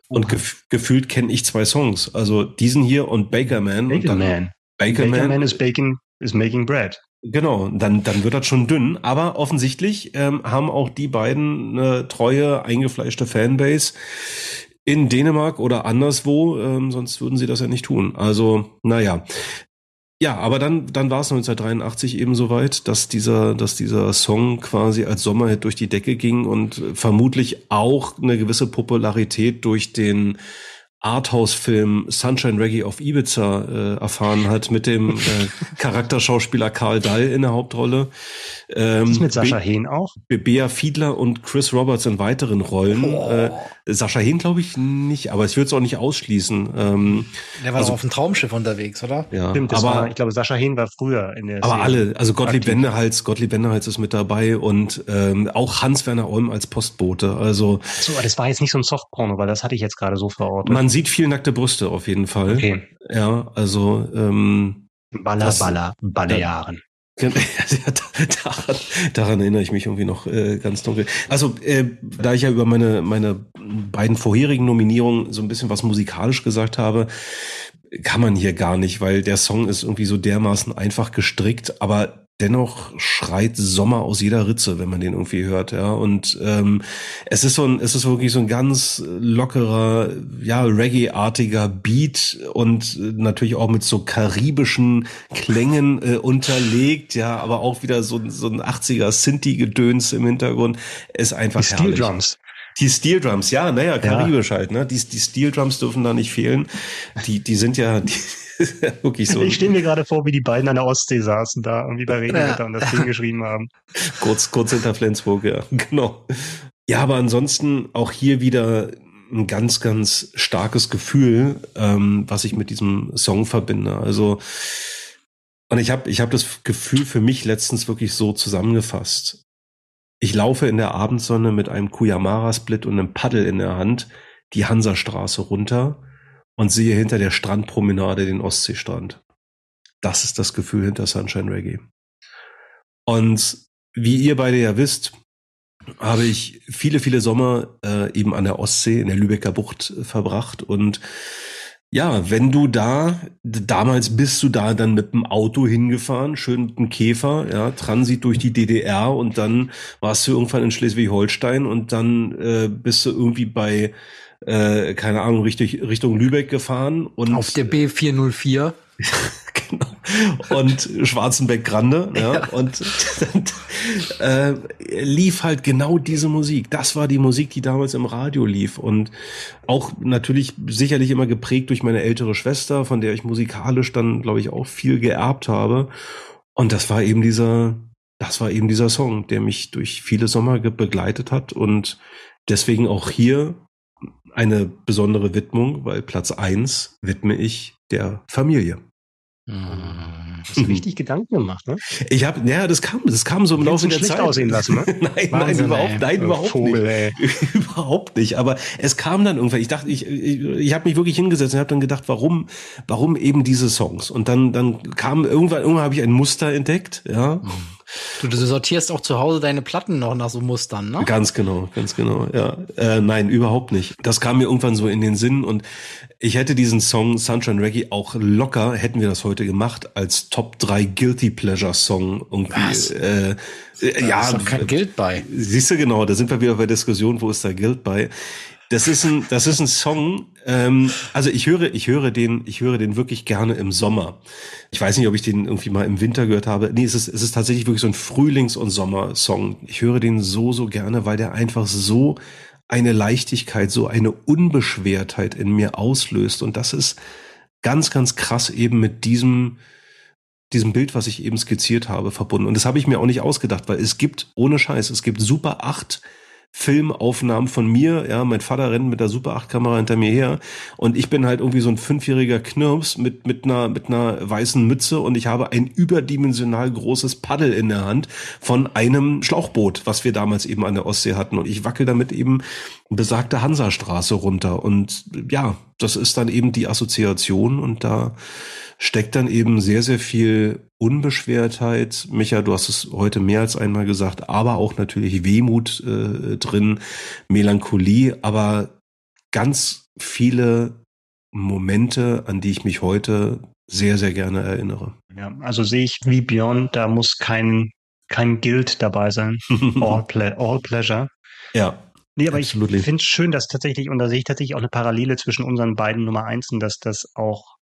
Und gef gefühlt kenne ich zwei Songs. Also diesen hier und Baker Man. und Bacon dann Man. Baker, Baker Man. Man is baking, is making bread. Genau, dann, dann wird das schon dünn. Aber offensichtlich ähm, haben auch die beiden eine treue, eingefleischte Fanbase in Dänemark oder anderswo, ähm, sonst würden sie das ja nicht tun. Also, naja. Ja, aber dann, dann war es 1983 eben soweit, dass dieser, dass dieser Song quasi als Sommerhit durch die Decke ging und vermutlich auch eine gewisse Popularität durch den Arthouse-Film Sunshine Reggae auf Ibiza äh, erfahren hat mit dem äh, [laughs] Charakterschauspieler Karl Dall in der Hauptrolle. Ähm, mit Sascha Be- Hehn auch? Be Bea Fiedler und Chris Roberts in weiteren Rollen. Äh, Sascha Hehn glaube ich nicht, aber ich würde es auch nicht ausschließen. Ähm, Der war doch auf dem Traumschiff unterwegs, oder? ja, Stimmt, das aber war, ich glaube, Sascha Hehn war früher in der aber Serie alle, also Gottlieb aktiv. Wendehals, Gottlieb Wendehals ist mit dabei und ähm, auch Hans-Werner Olm als Postbote. Also So, aber das war jetzt nicht so ein Softporno, weil das hatte ich jetzt gerade so verortet. man sieht viel nackte Brüste auf jeden Fall. okay. Ja, also ähm, Baller, Das- Baller, Balearen. [laughs] Ja, daran, daran erinnere ich mich irgendwie noch äh, ganz dunkel. Also, äh, da ich ja über meine, meine beiden vorherigen Nominierungen so ein bisschen was musikalisch gesagt habe, kann man hier gar nicht, weil der Song ist irgendwie so dermaßen einfach gestrickt, aber dennoch schreit Sommer aus jeder Ritze, wenn man den irgendwie hört, ja. Und ähm, es ist so ein, es ist wirklich so ein ganz lockerer, ja, Reggae-artiger Beat und natürlich auch mit so karibischen Klängen äh, unterlegt, ja, aber auch wieder so, so ein 80er Sinti-Gedöns im Hintergrund. Ist einfach Die herrlich. Steel Drums. Die Steel Drums, ja, naja, karibisch halt, ne? Die, die Steel Drums dürfen da nicht fehlen. Die, die sind ja, die, wirklich so Ich stelle mir gerade vor, wie die beiden an der Ostsee saßen, da irgendwie bei Regenwetter Ja. und das Ding geschrieben haben. kurz, kurz hinter Flensburg, ja, [laughs] genau. Ja, aber ansonsten auch hier wieder ein ganz, ganz starkes Gefühl, ähm, was ich mit diesem Song verbinde. Also, und ich habe ich hab das Gefühl für mich letztens wirklich so zusammengefasst. Ich laufe in der Abendsonne mit einem Kuyamara-Split und einem Paddel in der Hand die Hansastraße runter und sehe hinter der Strandpromenade den Ostseestrand. Das ist das Gefühl hinter Sunshine Reggae. Und wie ihr beide ja wisst, habe ich viele, viele Sommer äh, eben an der Ostsee in der Lübecker Bucht äh, verbracht. Und ja, wenn du da, damals bist du da dann mit dem Auto hingefahren, schön mit dem Käfer, ja, Transit durch die DDR und dann warst du irgendwann in Schleswig-Holstein und dann äh, bist du irgendwie bei, äh, keine Ahnung, Richtung, Richtung Lübeck gefahren und Auf der B404. [laughs] genau. Und Schwarzenbeck Grande, ja, und dann [laughs] äh, lief halt genau diese Musik. Das war die Musik, die damals im Radio lief und auch natürlich sicherlich immer geprägt durch meine ältere Schwester, von der ich musikalisch dann, glaube ich, auch viel geerbt habe. Und das war eben dieser, das war eben dieser Song, der mich durch viele Sommer begleitet hat und deswegen auch hier eine besondere Widmung, weil Platz eins widme ich der Familie. Hast du [laughs] richtig Gedanken gemacht, ne? Ich habe, ja, das kam, das kam so im Laufe der Zeit. aussehen lassen, ne? [laughs] nein, nein, Wahnsinn, überhaupt, ey. nein, überhaupt Vogel, nicht. [laughs] überhaupt nicht. Aber es kam dann irgendwann. Ich dachte, ich, ich, ich habe mich wirklich hingesetzt und habe dann gedacht, warum, warum eben diese Songs? Und dann, dann kam irgendwann, irgendwann habe ich ein Muster entdeckt, ja. Du, du sortierst auch zu Hause deine Platten noch nach so Mustern, ne? Ganz genau, ganz genau, ja. Äh, nein, überhaupt nicht. Das kam mir irgendwann so in den Sinn und ich hätte diesen Song Sunshine Reggae auch locker, hätten wir das heute gemacht, als Top 3 Guilty Pleasure Song irgendwie. Was? Äh, äh, Da ja, kein Guild bei. Siehst du genau, da sind wir wieder bei Diskussion, wo ist da Guild bei? Das ist ein, das ist ein Song. Ähm, also ich höre, ich höre den, ich höre den wirklich gerne im Sommer. Ich weiß nicht, ob ich den irgendwie mal im Winter gehört habe. Nee, es ist, es ist tatsächlich wirklich so ein Frühlings- und Sommersong. Ich höre den so, so gerne, weil der einfach so eine Leichtigkeit, so eine Unbeschwertheit in mir auslöst. Und das ist ganz, ganz krass eben mit diesem, diesem Bild, was ich eben skizziert habe, verbunden. Und das habe ich mir auch nicht ausgedacht, weil es gibt, ohne Scheiß, es gibt Super 8 Filmaufnahmen von mir, ja, mein Vater rennt mit der Super 8 Kamera hinter mir her. Und ich bin halt irgendwie so ein fünfjähriger Knirps mit, mit einer, mit einer weißen Mütze. Und ich habe ein überdimensional großes Paddel in der Hand von einem Schlauchboot, was wir damals eben an der Ostsee hatten. Und ich wackel damit eben besagte Hansastraße runter. Und ja, das ist dann eben die Assoziation. Und da steckt dann eben sehr, sehr viel Unbeschwertheit. Micha, du hast es heute mehr als einmal gesagt, aber auch natürlich Wehmut äh, drin, Melancholie, aber ganz viele Momente, an die ich mich heute sehr, sehr gerne erinnere. Ja, also sehe ich wie Björn, da muss kein, kein Guild dabei sein. [laughs] All, ple all Pleasure. ja. Nee, aber Absolutely. ich finde es schön, dass tatsächlich, und da sehe ich tatsächlich auch eine Parallele zwischen unseren beiden Nummer Einsen, dass das auch,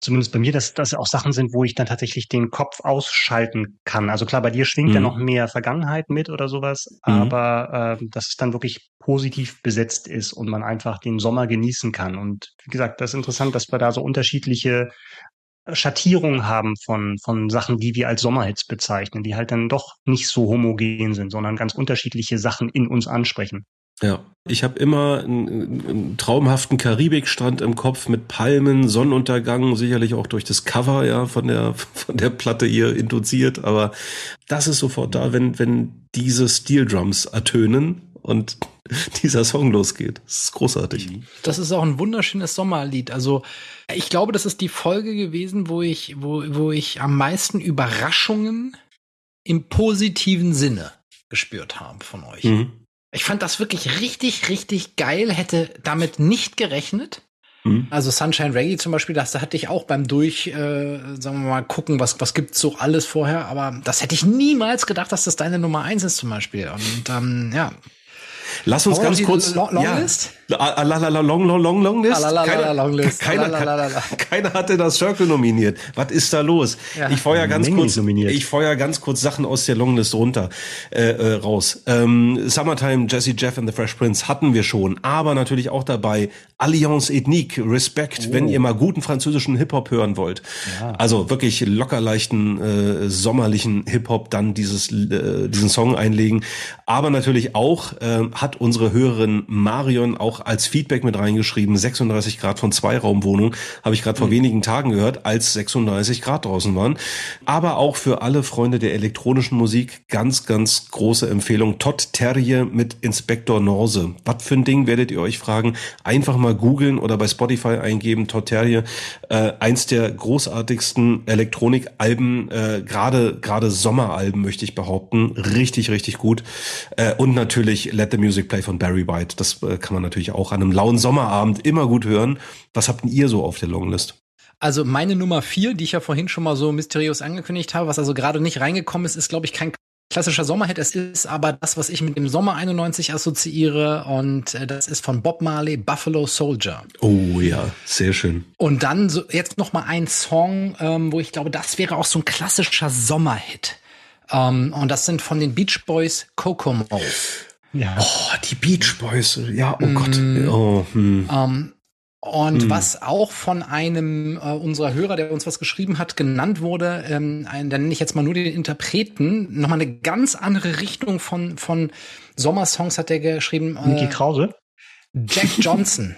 zumindest bei mir, dass das auch Sachen sind, wo ich dann tatsächlich den Kopf ausschalten kann. Also klar, bei dir schwingt ja Mhm. noch mehr Vergangenheit mit oder sowas, Mhm. aber äh, dass es dann wirklich positiv besetzt ist und man einfach den Sommer genießen kann. Und wie gesagt, das ist interessant, dass wir da so unterschiedliche Schattierungen haben von, von Sachen, die wir als Sommerhits bezeichnen, die halt dann doch nicht so homogen sind, sondern ganz unterschiedliche Sachen in uns ansprechen. Ja, ich habe immer einen, einen traumhaften Karibikstrand im Kopf mit Palmen, Sonnenuntergang, sicherlich auch durch das Cover ja von der [laughs] von der Platte hier induziert, aber das ist sofort da, wenn wenn diese Steel Drums ertönen und [laughs] dieser Song losgeht. Das ist großartig. Das ist auch ein wunderschönes Sommerlied. Also ich glaube, das ist die Folge gewesen, wo ich, wo, wo ich am meisten Überraschungen im positiven Sinne gespürt habe von euch. Mhm. Ich fand das wirklich richtig, richtig geil, hätte damit nicht gerechnet. Mhm. Also Sunshine Reggae zum Beispiel, das da hatte ich auch beim Durch, äh, sagen wir mal, gucken, was, was gibt's so alles vorher, aber das hätte ich niemals gedacht, dass das deine Nummer eins ist zum Beispiel. Und ähm, ja, Lass uns ganz kurz. Long- Longlist? Ja. Ah, la, la, la, long, long, long, long list. Keiner, Longlist. [laughs] Hatte das Circle nominiert. Was ist da los? Ich feuer ganz kurz, ich feuer ganz kurz Sachen aus der Longlist runter äh, äh, raus. Ähm, Summertime, Jesse Jeff and the Fresh Prince hatten wir schon, aber natürlich auch dabei Alliance Ethnique, Respect, wenn ihr mal guten französischen Hip Hop hören wollt. Also wirklich locker leichten äh, sommerlichen Hip Hop dann dieses äh, diesen Song einlegen, aber natürlich auch äh, hat unsere Hörerin Marion auch als Feedback mit reingeschrieben, 36 Grad von Zweiraumwohnung, habe ich gerade vor wenigen Tagen gehört, als 36 Grad draußen waren. Aber auch für alle Freunde der elektronischen Musik ganz, ganz große Empfehlung. Todd Terrier mit Inspektor Norse. Was für ein Ding werdet ihr euch fragen? Einfach mal googeln oder bei Spotify eingeben, Todd Terrier. Äh, eins der großartigsten Elektronikalben, äh, gerade gerade Sommeralben möchte ich behaupten. Richtig, richtig gut. Äh, und natürlich Let the Music Play von Barry White. Das äh, kann man natürlich auch an einem lauen Sommerabend immer gut hören. Was habt denn ihr so auf der Longlist? Also meine Nummer vier, die ich ja vorhin schon mal so mysteriös angekündigt habe, was also gerade nicht reingekommen ist, ist, glaube ich, kein klassischer Sommerhit. Es ist aber das, was ich mit dem Sommer 91 assoziiere und äh, das ist von Bob Marley, Buffalo Soldier. Oh ja, sehr schön. Und dann so jetzt noch mal ein Song, ähm, wo ich glaube, das wäre auch so ein klassischer Sommerhit. Ähm, und das sind von den Beach Boys Kokomo. Ja. Oh, die Beach Boys. Ja, oh Gott. Oh, hm. Ähm, und was auch von einem äh, unserer Hörer, der uns was geschrieben hat, genannt wurde, ähm, ein, dann nenne ich jetzt mal nur den Interpreten, nochmal eine ganz andere Richtung von, von Sommersongs hat er geschrieben. Niki Äh, Krause? Jack [laughs] Johnson.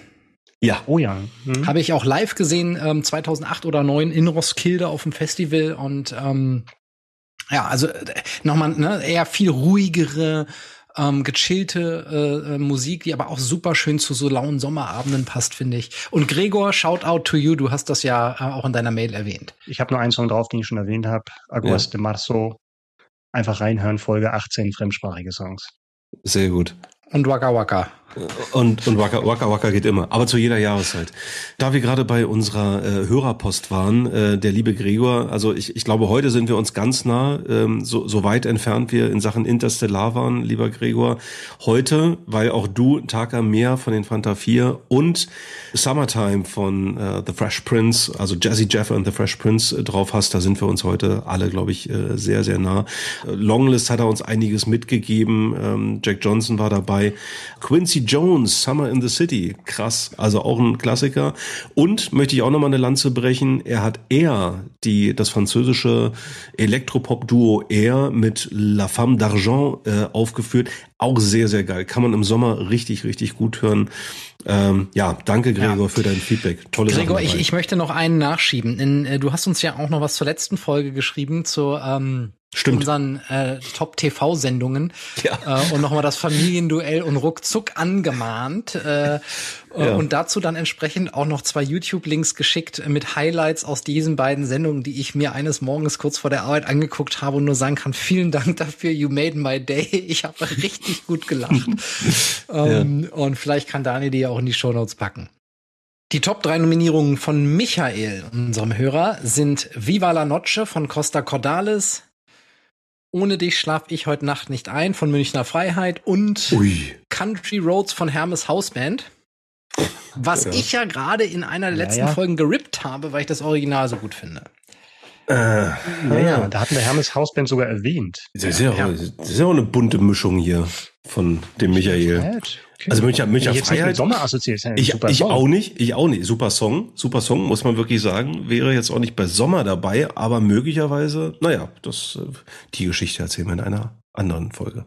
Ja. Oh ja. Hm. Habe ich auch live gesehen, ähm, 2008 oder 2009 in Roskilde auf dem Festival und ähm, ja, also äh, nochmal ne, eher viel ruhigere, ähm, gechillte äh, äh, Musik, die aber auch super schön zu so lauen Sommerabenden passt, finde ich. Und Gregor, shout out to you, du hast das ja äh, auch in deiner Mail erwähnt. Ich habe nur einen Song drauf, den ich schon erwähnt habe. Aguas de Marzo. Einfach reinhören, Folge 18, fremdsprachige Songs. Sehr gut. Und Waka Waka. Und, und Waka, Waka Waka geht immer, aber zu jeder Jahreszeit. Da wir gerade bei unserer äh, Hörerpost waren, äh, der liebe Gregor, also ich, ich glaube, heute sind wir uns ganz nah, ähm, so, so weit entfernt wir in Sachen Interstellar waren, lieber Gregor. Heute, weil auch du Taka mehr von den Fanta 4 und Summertime von äh, The Fresh Prince, also Jazzy Jeff und The Fresh Prince äh, drauf hast, da sind wir uns heute alle, glaube ich, äh, sehr, sehr nah. Äh, Longlist hat er uns einiges mitgegeben. Ähm, Jack Johnson war dabei. Quincy Jones, Summer in the City, krass, also auch ein Klassiker. Und möchte ich auch nochmal eine Lanze brechen, er hat eher die, das französische Elektropop-Duo Air mit La Femme d'Argent äh, aufgeführt. Auch sehr, sehr geil. Kann man im Sommer richtig, richtig gut hören. Ähm, ja, danke Gregor Ja. für dein Feedback. Tolle Gregor, ich, ich möchte noch einen nachschieben. In, äh, du hast uns ja auch noch was zur letzten Folge geschrieben, zu ähm, Stimmt. unseren äh, Top-TV-Sendungen. Ja. Äh, und nochmal das Familienduell und ruckzuck angemahnt. Äh, Ja. Und dazu dann entsprechend auch noch zwei YouTube-Links geschickt mit Highlights aus diesen beiden Sendungen, die ich mir eines Morgens kurz vor der Arbeit angeguckt habe und nur sagen kann, vielen Dank dafür, you made my day. Ich habe richtig gut gelacht. [laughs] ähm, Und vielleicht kann Dani die ja auch in die Shownotes packen. Die Top 3 Nominierungen von Michael, unserem Hörer, sind Viva la Noche von Costa Cordalis, Ohne dich schlaf ich heute Nacht nicht ein von Münchner Freiheit und Ui. Country Roads von Hermes Hausband. Was ich ja gerade in einer der Ja, letzten ja. Folgen gerippt habe, weil ich das Original so gut finde. Äh, Ja, ja, da hatten wir Hermes Hausband sogar erwähnt. das, ist ja, auch- das ist ja auch eine bunte Mischung hier von dem Michael. Okay. Also Münchner, Münchner ich Freiheit. mit Sommer assoziiert. ja Ich, super ich Song. auch nicht, ich auch nicht. Super Song, super Song, muss man wirklich sagen. Wäre jetzt auch nicht bei Sommer dabei, aber möglicherweise, naja, das, äh, die Geschichte erzählen wir in einer anderen Folge.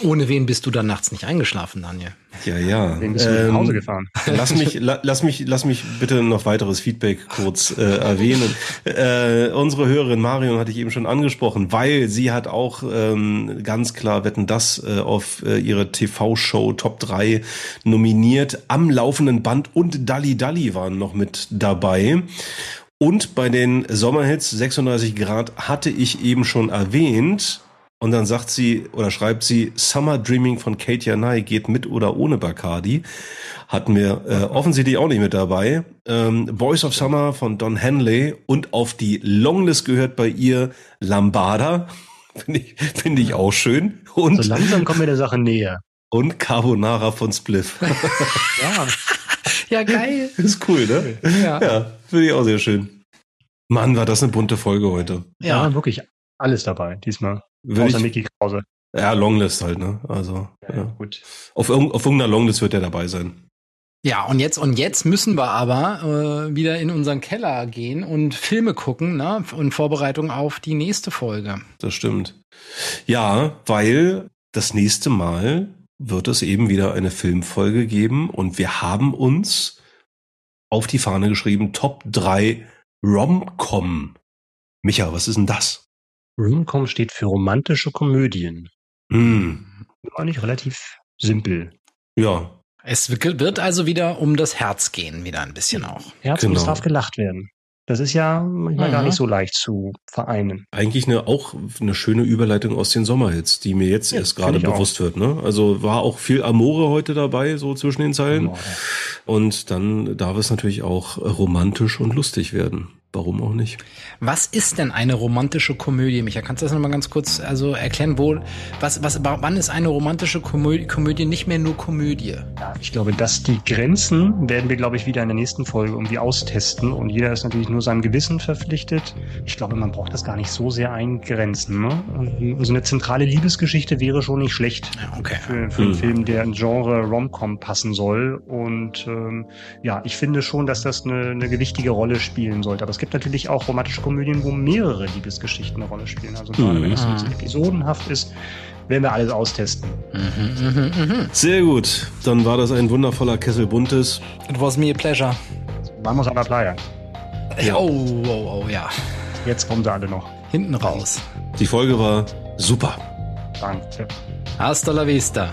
Ohne wen bist du dann nachts nicht eingeschlafen, Daniel? Ja, ja. Den bist du nach Hause gefahren. [laughs] Lass mich, la, lass mich, lass mich bitte noch weiteres Feedback kurz äh, erwähnen. Äh, unsere Hörerin Marion hatte ich eben schon angesprochen, weil sie hat auch ähm, ganz klar Wetten das äh, auf äh, ihre TV-Show Top 3 nominiert. Am laufenden Band und Dalli Dalli waren noch mit dabei. Und bei den Sommerhits 36 Grad hatte ich eben schon erwähnt. Und dann sagt sie oder schreibt sie, Summer Dreaming von Katie Nye geht mit oder ohne Bacardi. Hatten wir äh, offensichtlich auch nicht mit dabei. Ähm, Boys of Summer von Don Henley und auf die Longlist gehört bei ihr Lambada. [laughs] Finde ich, finde ich auch schön. Und, So langsam kommen wir der Sache näher. und Carbonara von Spliff. [laughs] Ja, Ja, geil. Ist cool, ne? Ja. Ja, finde ich auch sehr schön. Mann, war das eine bunte Folge heute. ja. Ja. wirklich alles dabei diesmal. Würde Außer ich, Mickey Krause. ja, Longlist halt, ne? Also, ja. Gut. Auf, auf irgendeiner Longlist wird er dabei sein. Ja, und jetzt, und jetzt müssen wir aber äh, wieder in unseren Keller gehen und Filme gucken, ne? In Vorbereitung auf die nächste Folge. Das stimmt. Ja, weil das nächste Mal wird es eben wieder eine Filmfolge geben und wir haben uns auf die Fahne geschrieben Top 3 Rom-Com. Micha, was ist denn das? Romcom steht für romantische Komödien. Hm, War nicht relativ simpel. ja, Es wird also wieder um das Herz gehen, wieder ein bisschen auch. Herz und Genau. es darf gelacht werden. Das ist ja manchmal Mhm. gar nicht so leicht zu vereinen. eigentlich eine auch eine schöne Überleitung aus den Sommerhits, die mir jetzt Ja, erst gerade ich auch. bewusst wird. Ne? Also war auch viel Amore heute dabei, so zwischen den Zeilen. Genau. Und dann darf es natürlich auch romantisch und lustig werden. Warum auch nicht? Was ist denn eine romantische Komödie, Micha? Kannst du das nochmal ganz kurz also erklären, wo, was, was, wann ist eine romantische Komödie, Komödie nicht mehr nur Komödie? Ich glaube, dass die Grenzen werden wir, glaube ich, wieder in der nächsten Folge irgendwie austesten und jeder ist natürlich nur seinem Gewissen verpflichtet. Ich glaube, man braucht das gar nicht so sehr eingrenzen. Ne? Also eine zentrale Liebesgeschichte wäre schon nicht schlecht okay. für, für einen Mhm. Film, der in Genre Rom-Com passen soll. Und ähm, ja, ich finde schon, dass das eine, eine gewichtige Rolle spielen sollte. Aber es gibt natürlich auch romantische Komödien, wo mehrere Liebesgeschichten eine Rolle spielen. Also gerade Mhm. wenn es so Ah. episodenhaft ist, werden wir alles austesten. Mhm, mhm, mhm. Sehr gut. Dann war das ein wundervoller Kessel Buntes. It was me a pleasure. Vamos a la playa. Ja. Oh, oh, oh, ja. Jetzt kommen sie alle noch. Hinten raus. Die Folge war super. Danke. Hasta la vista.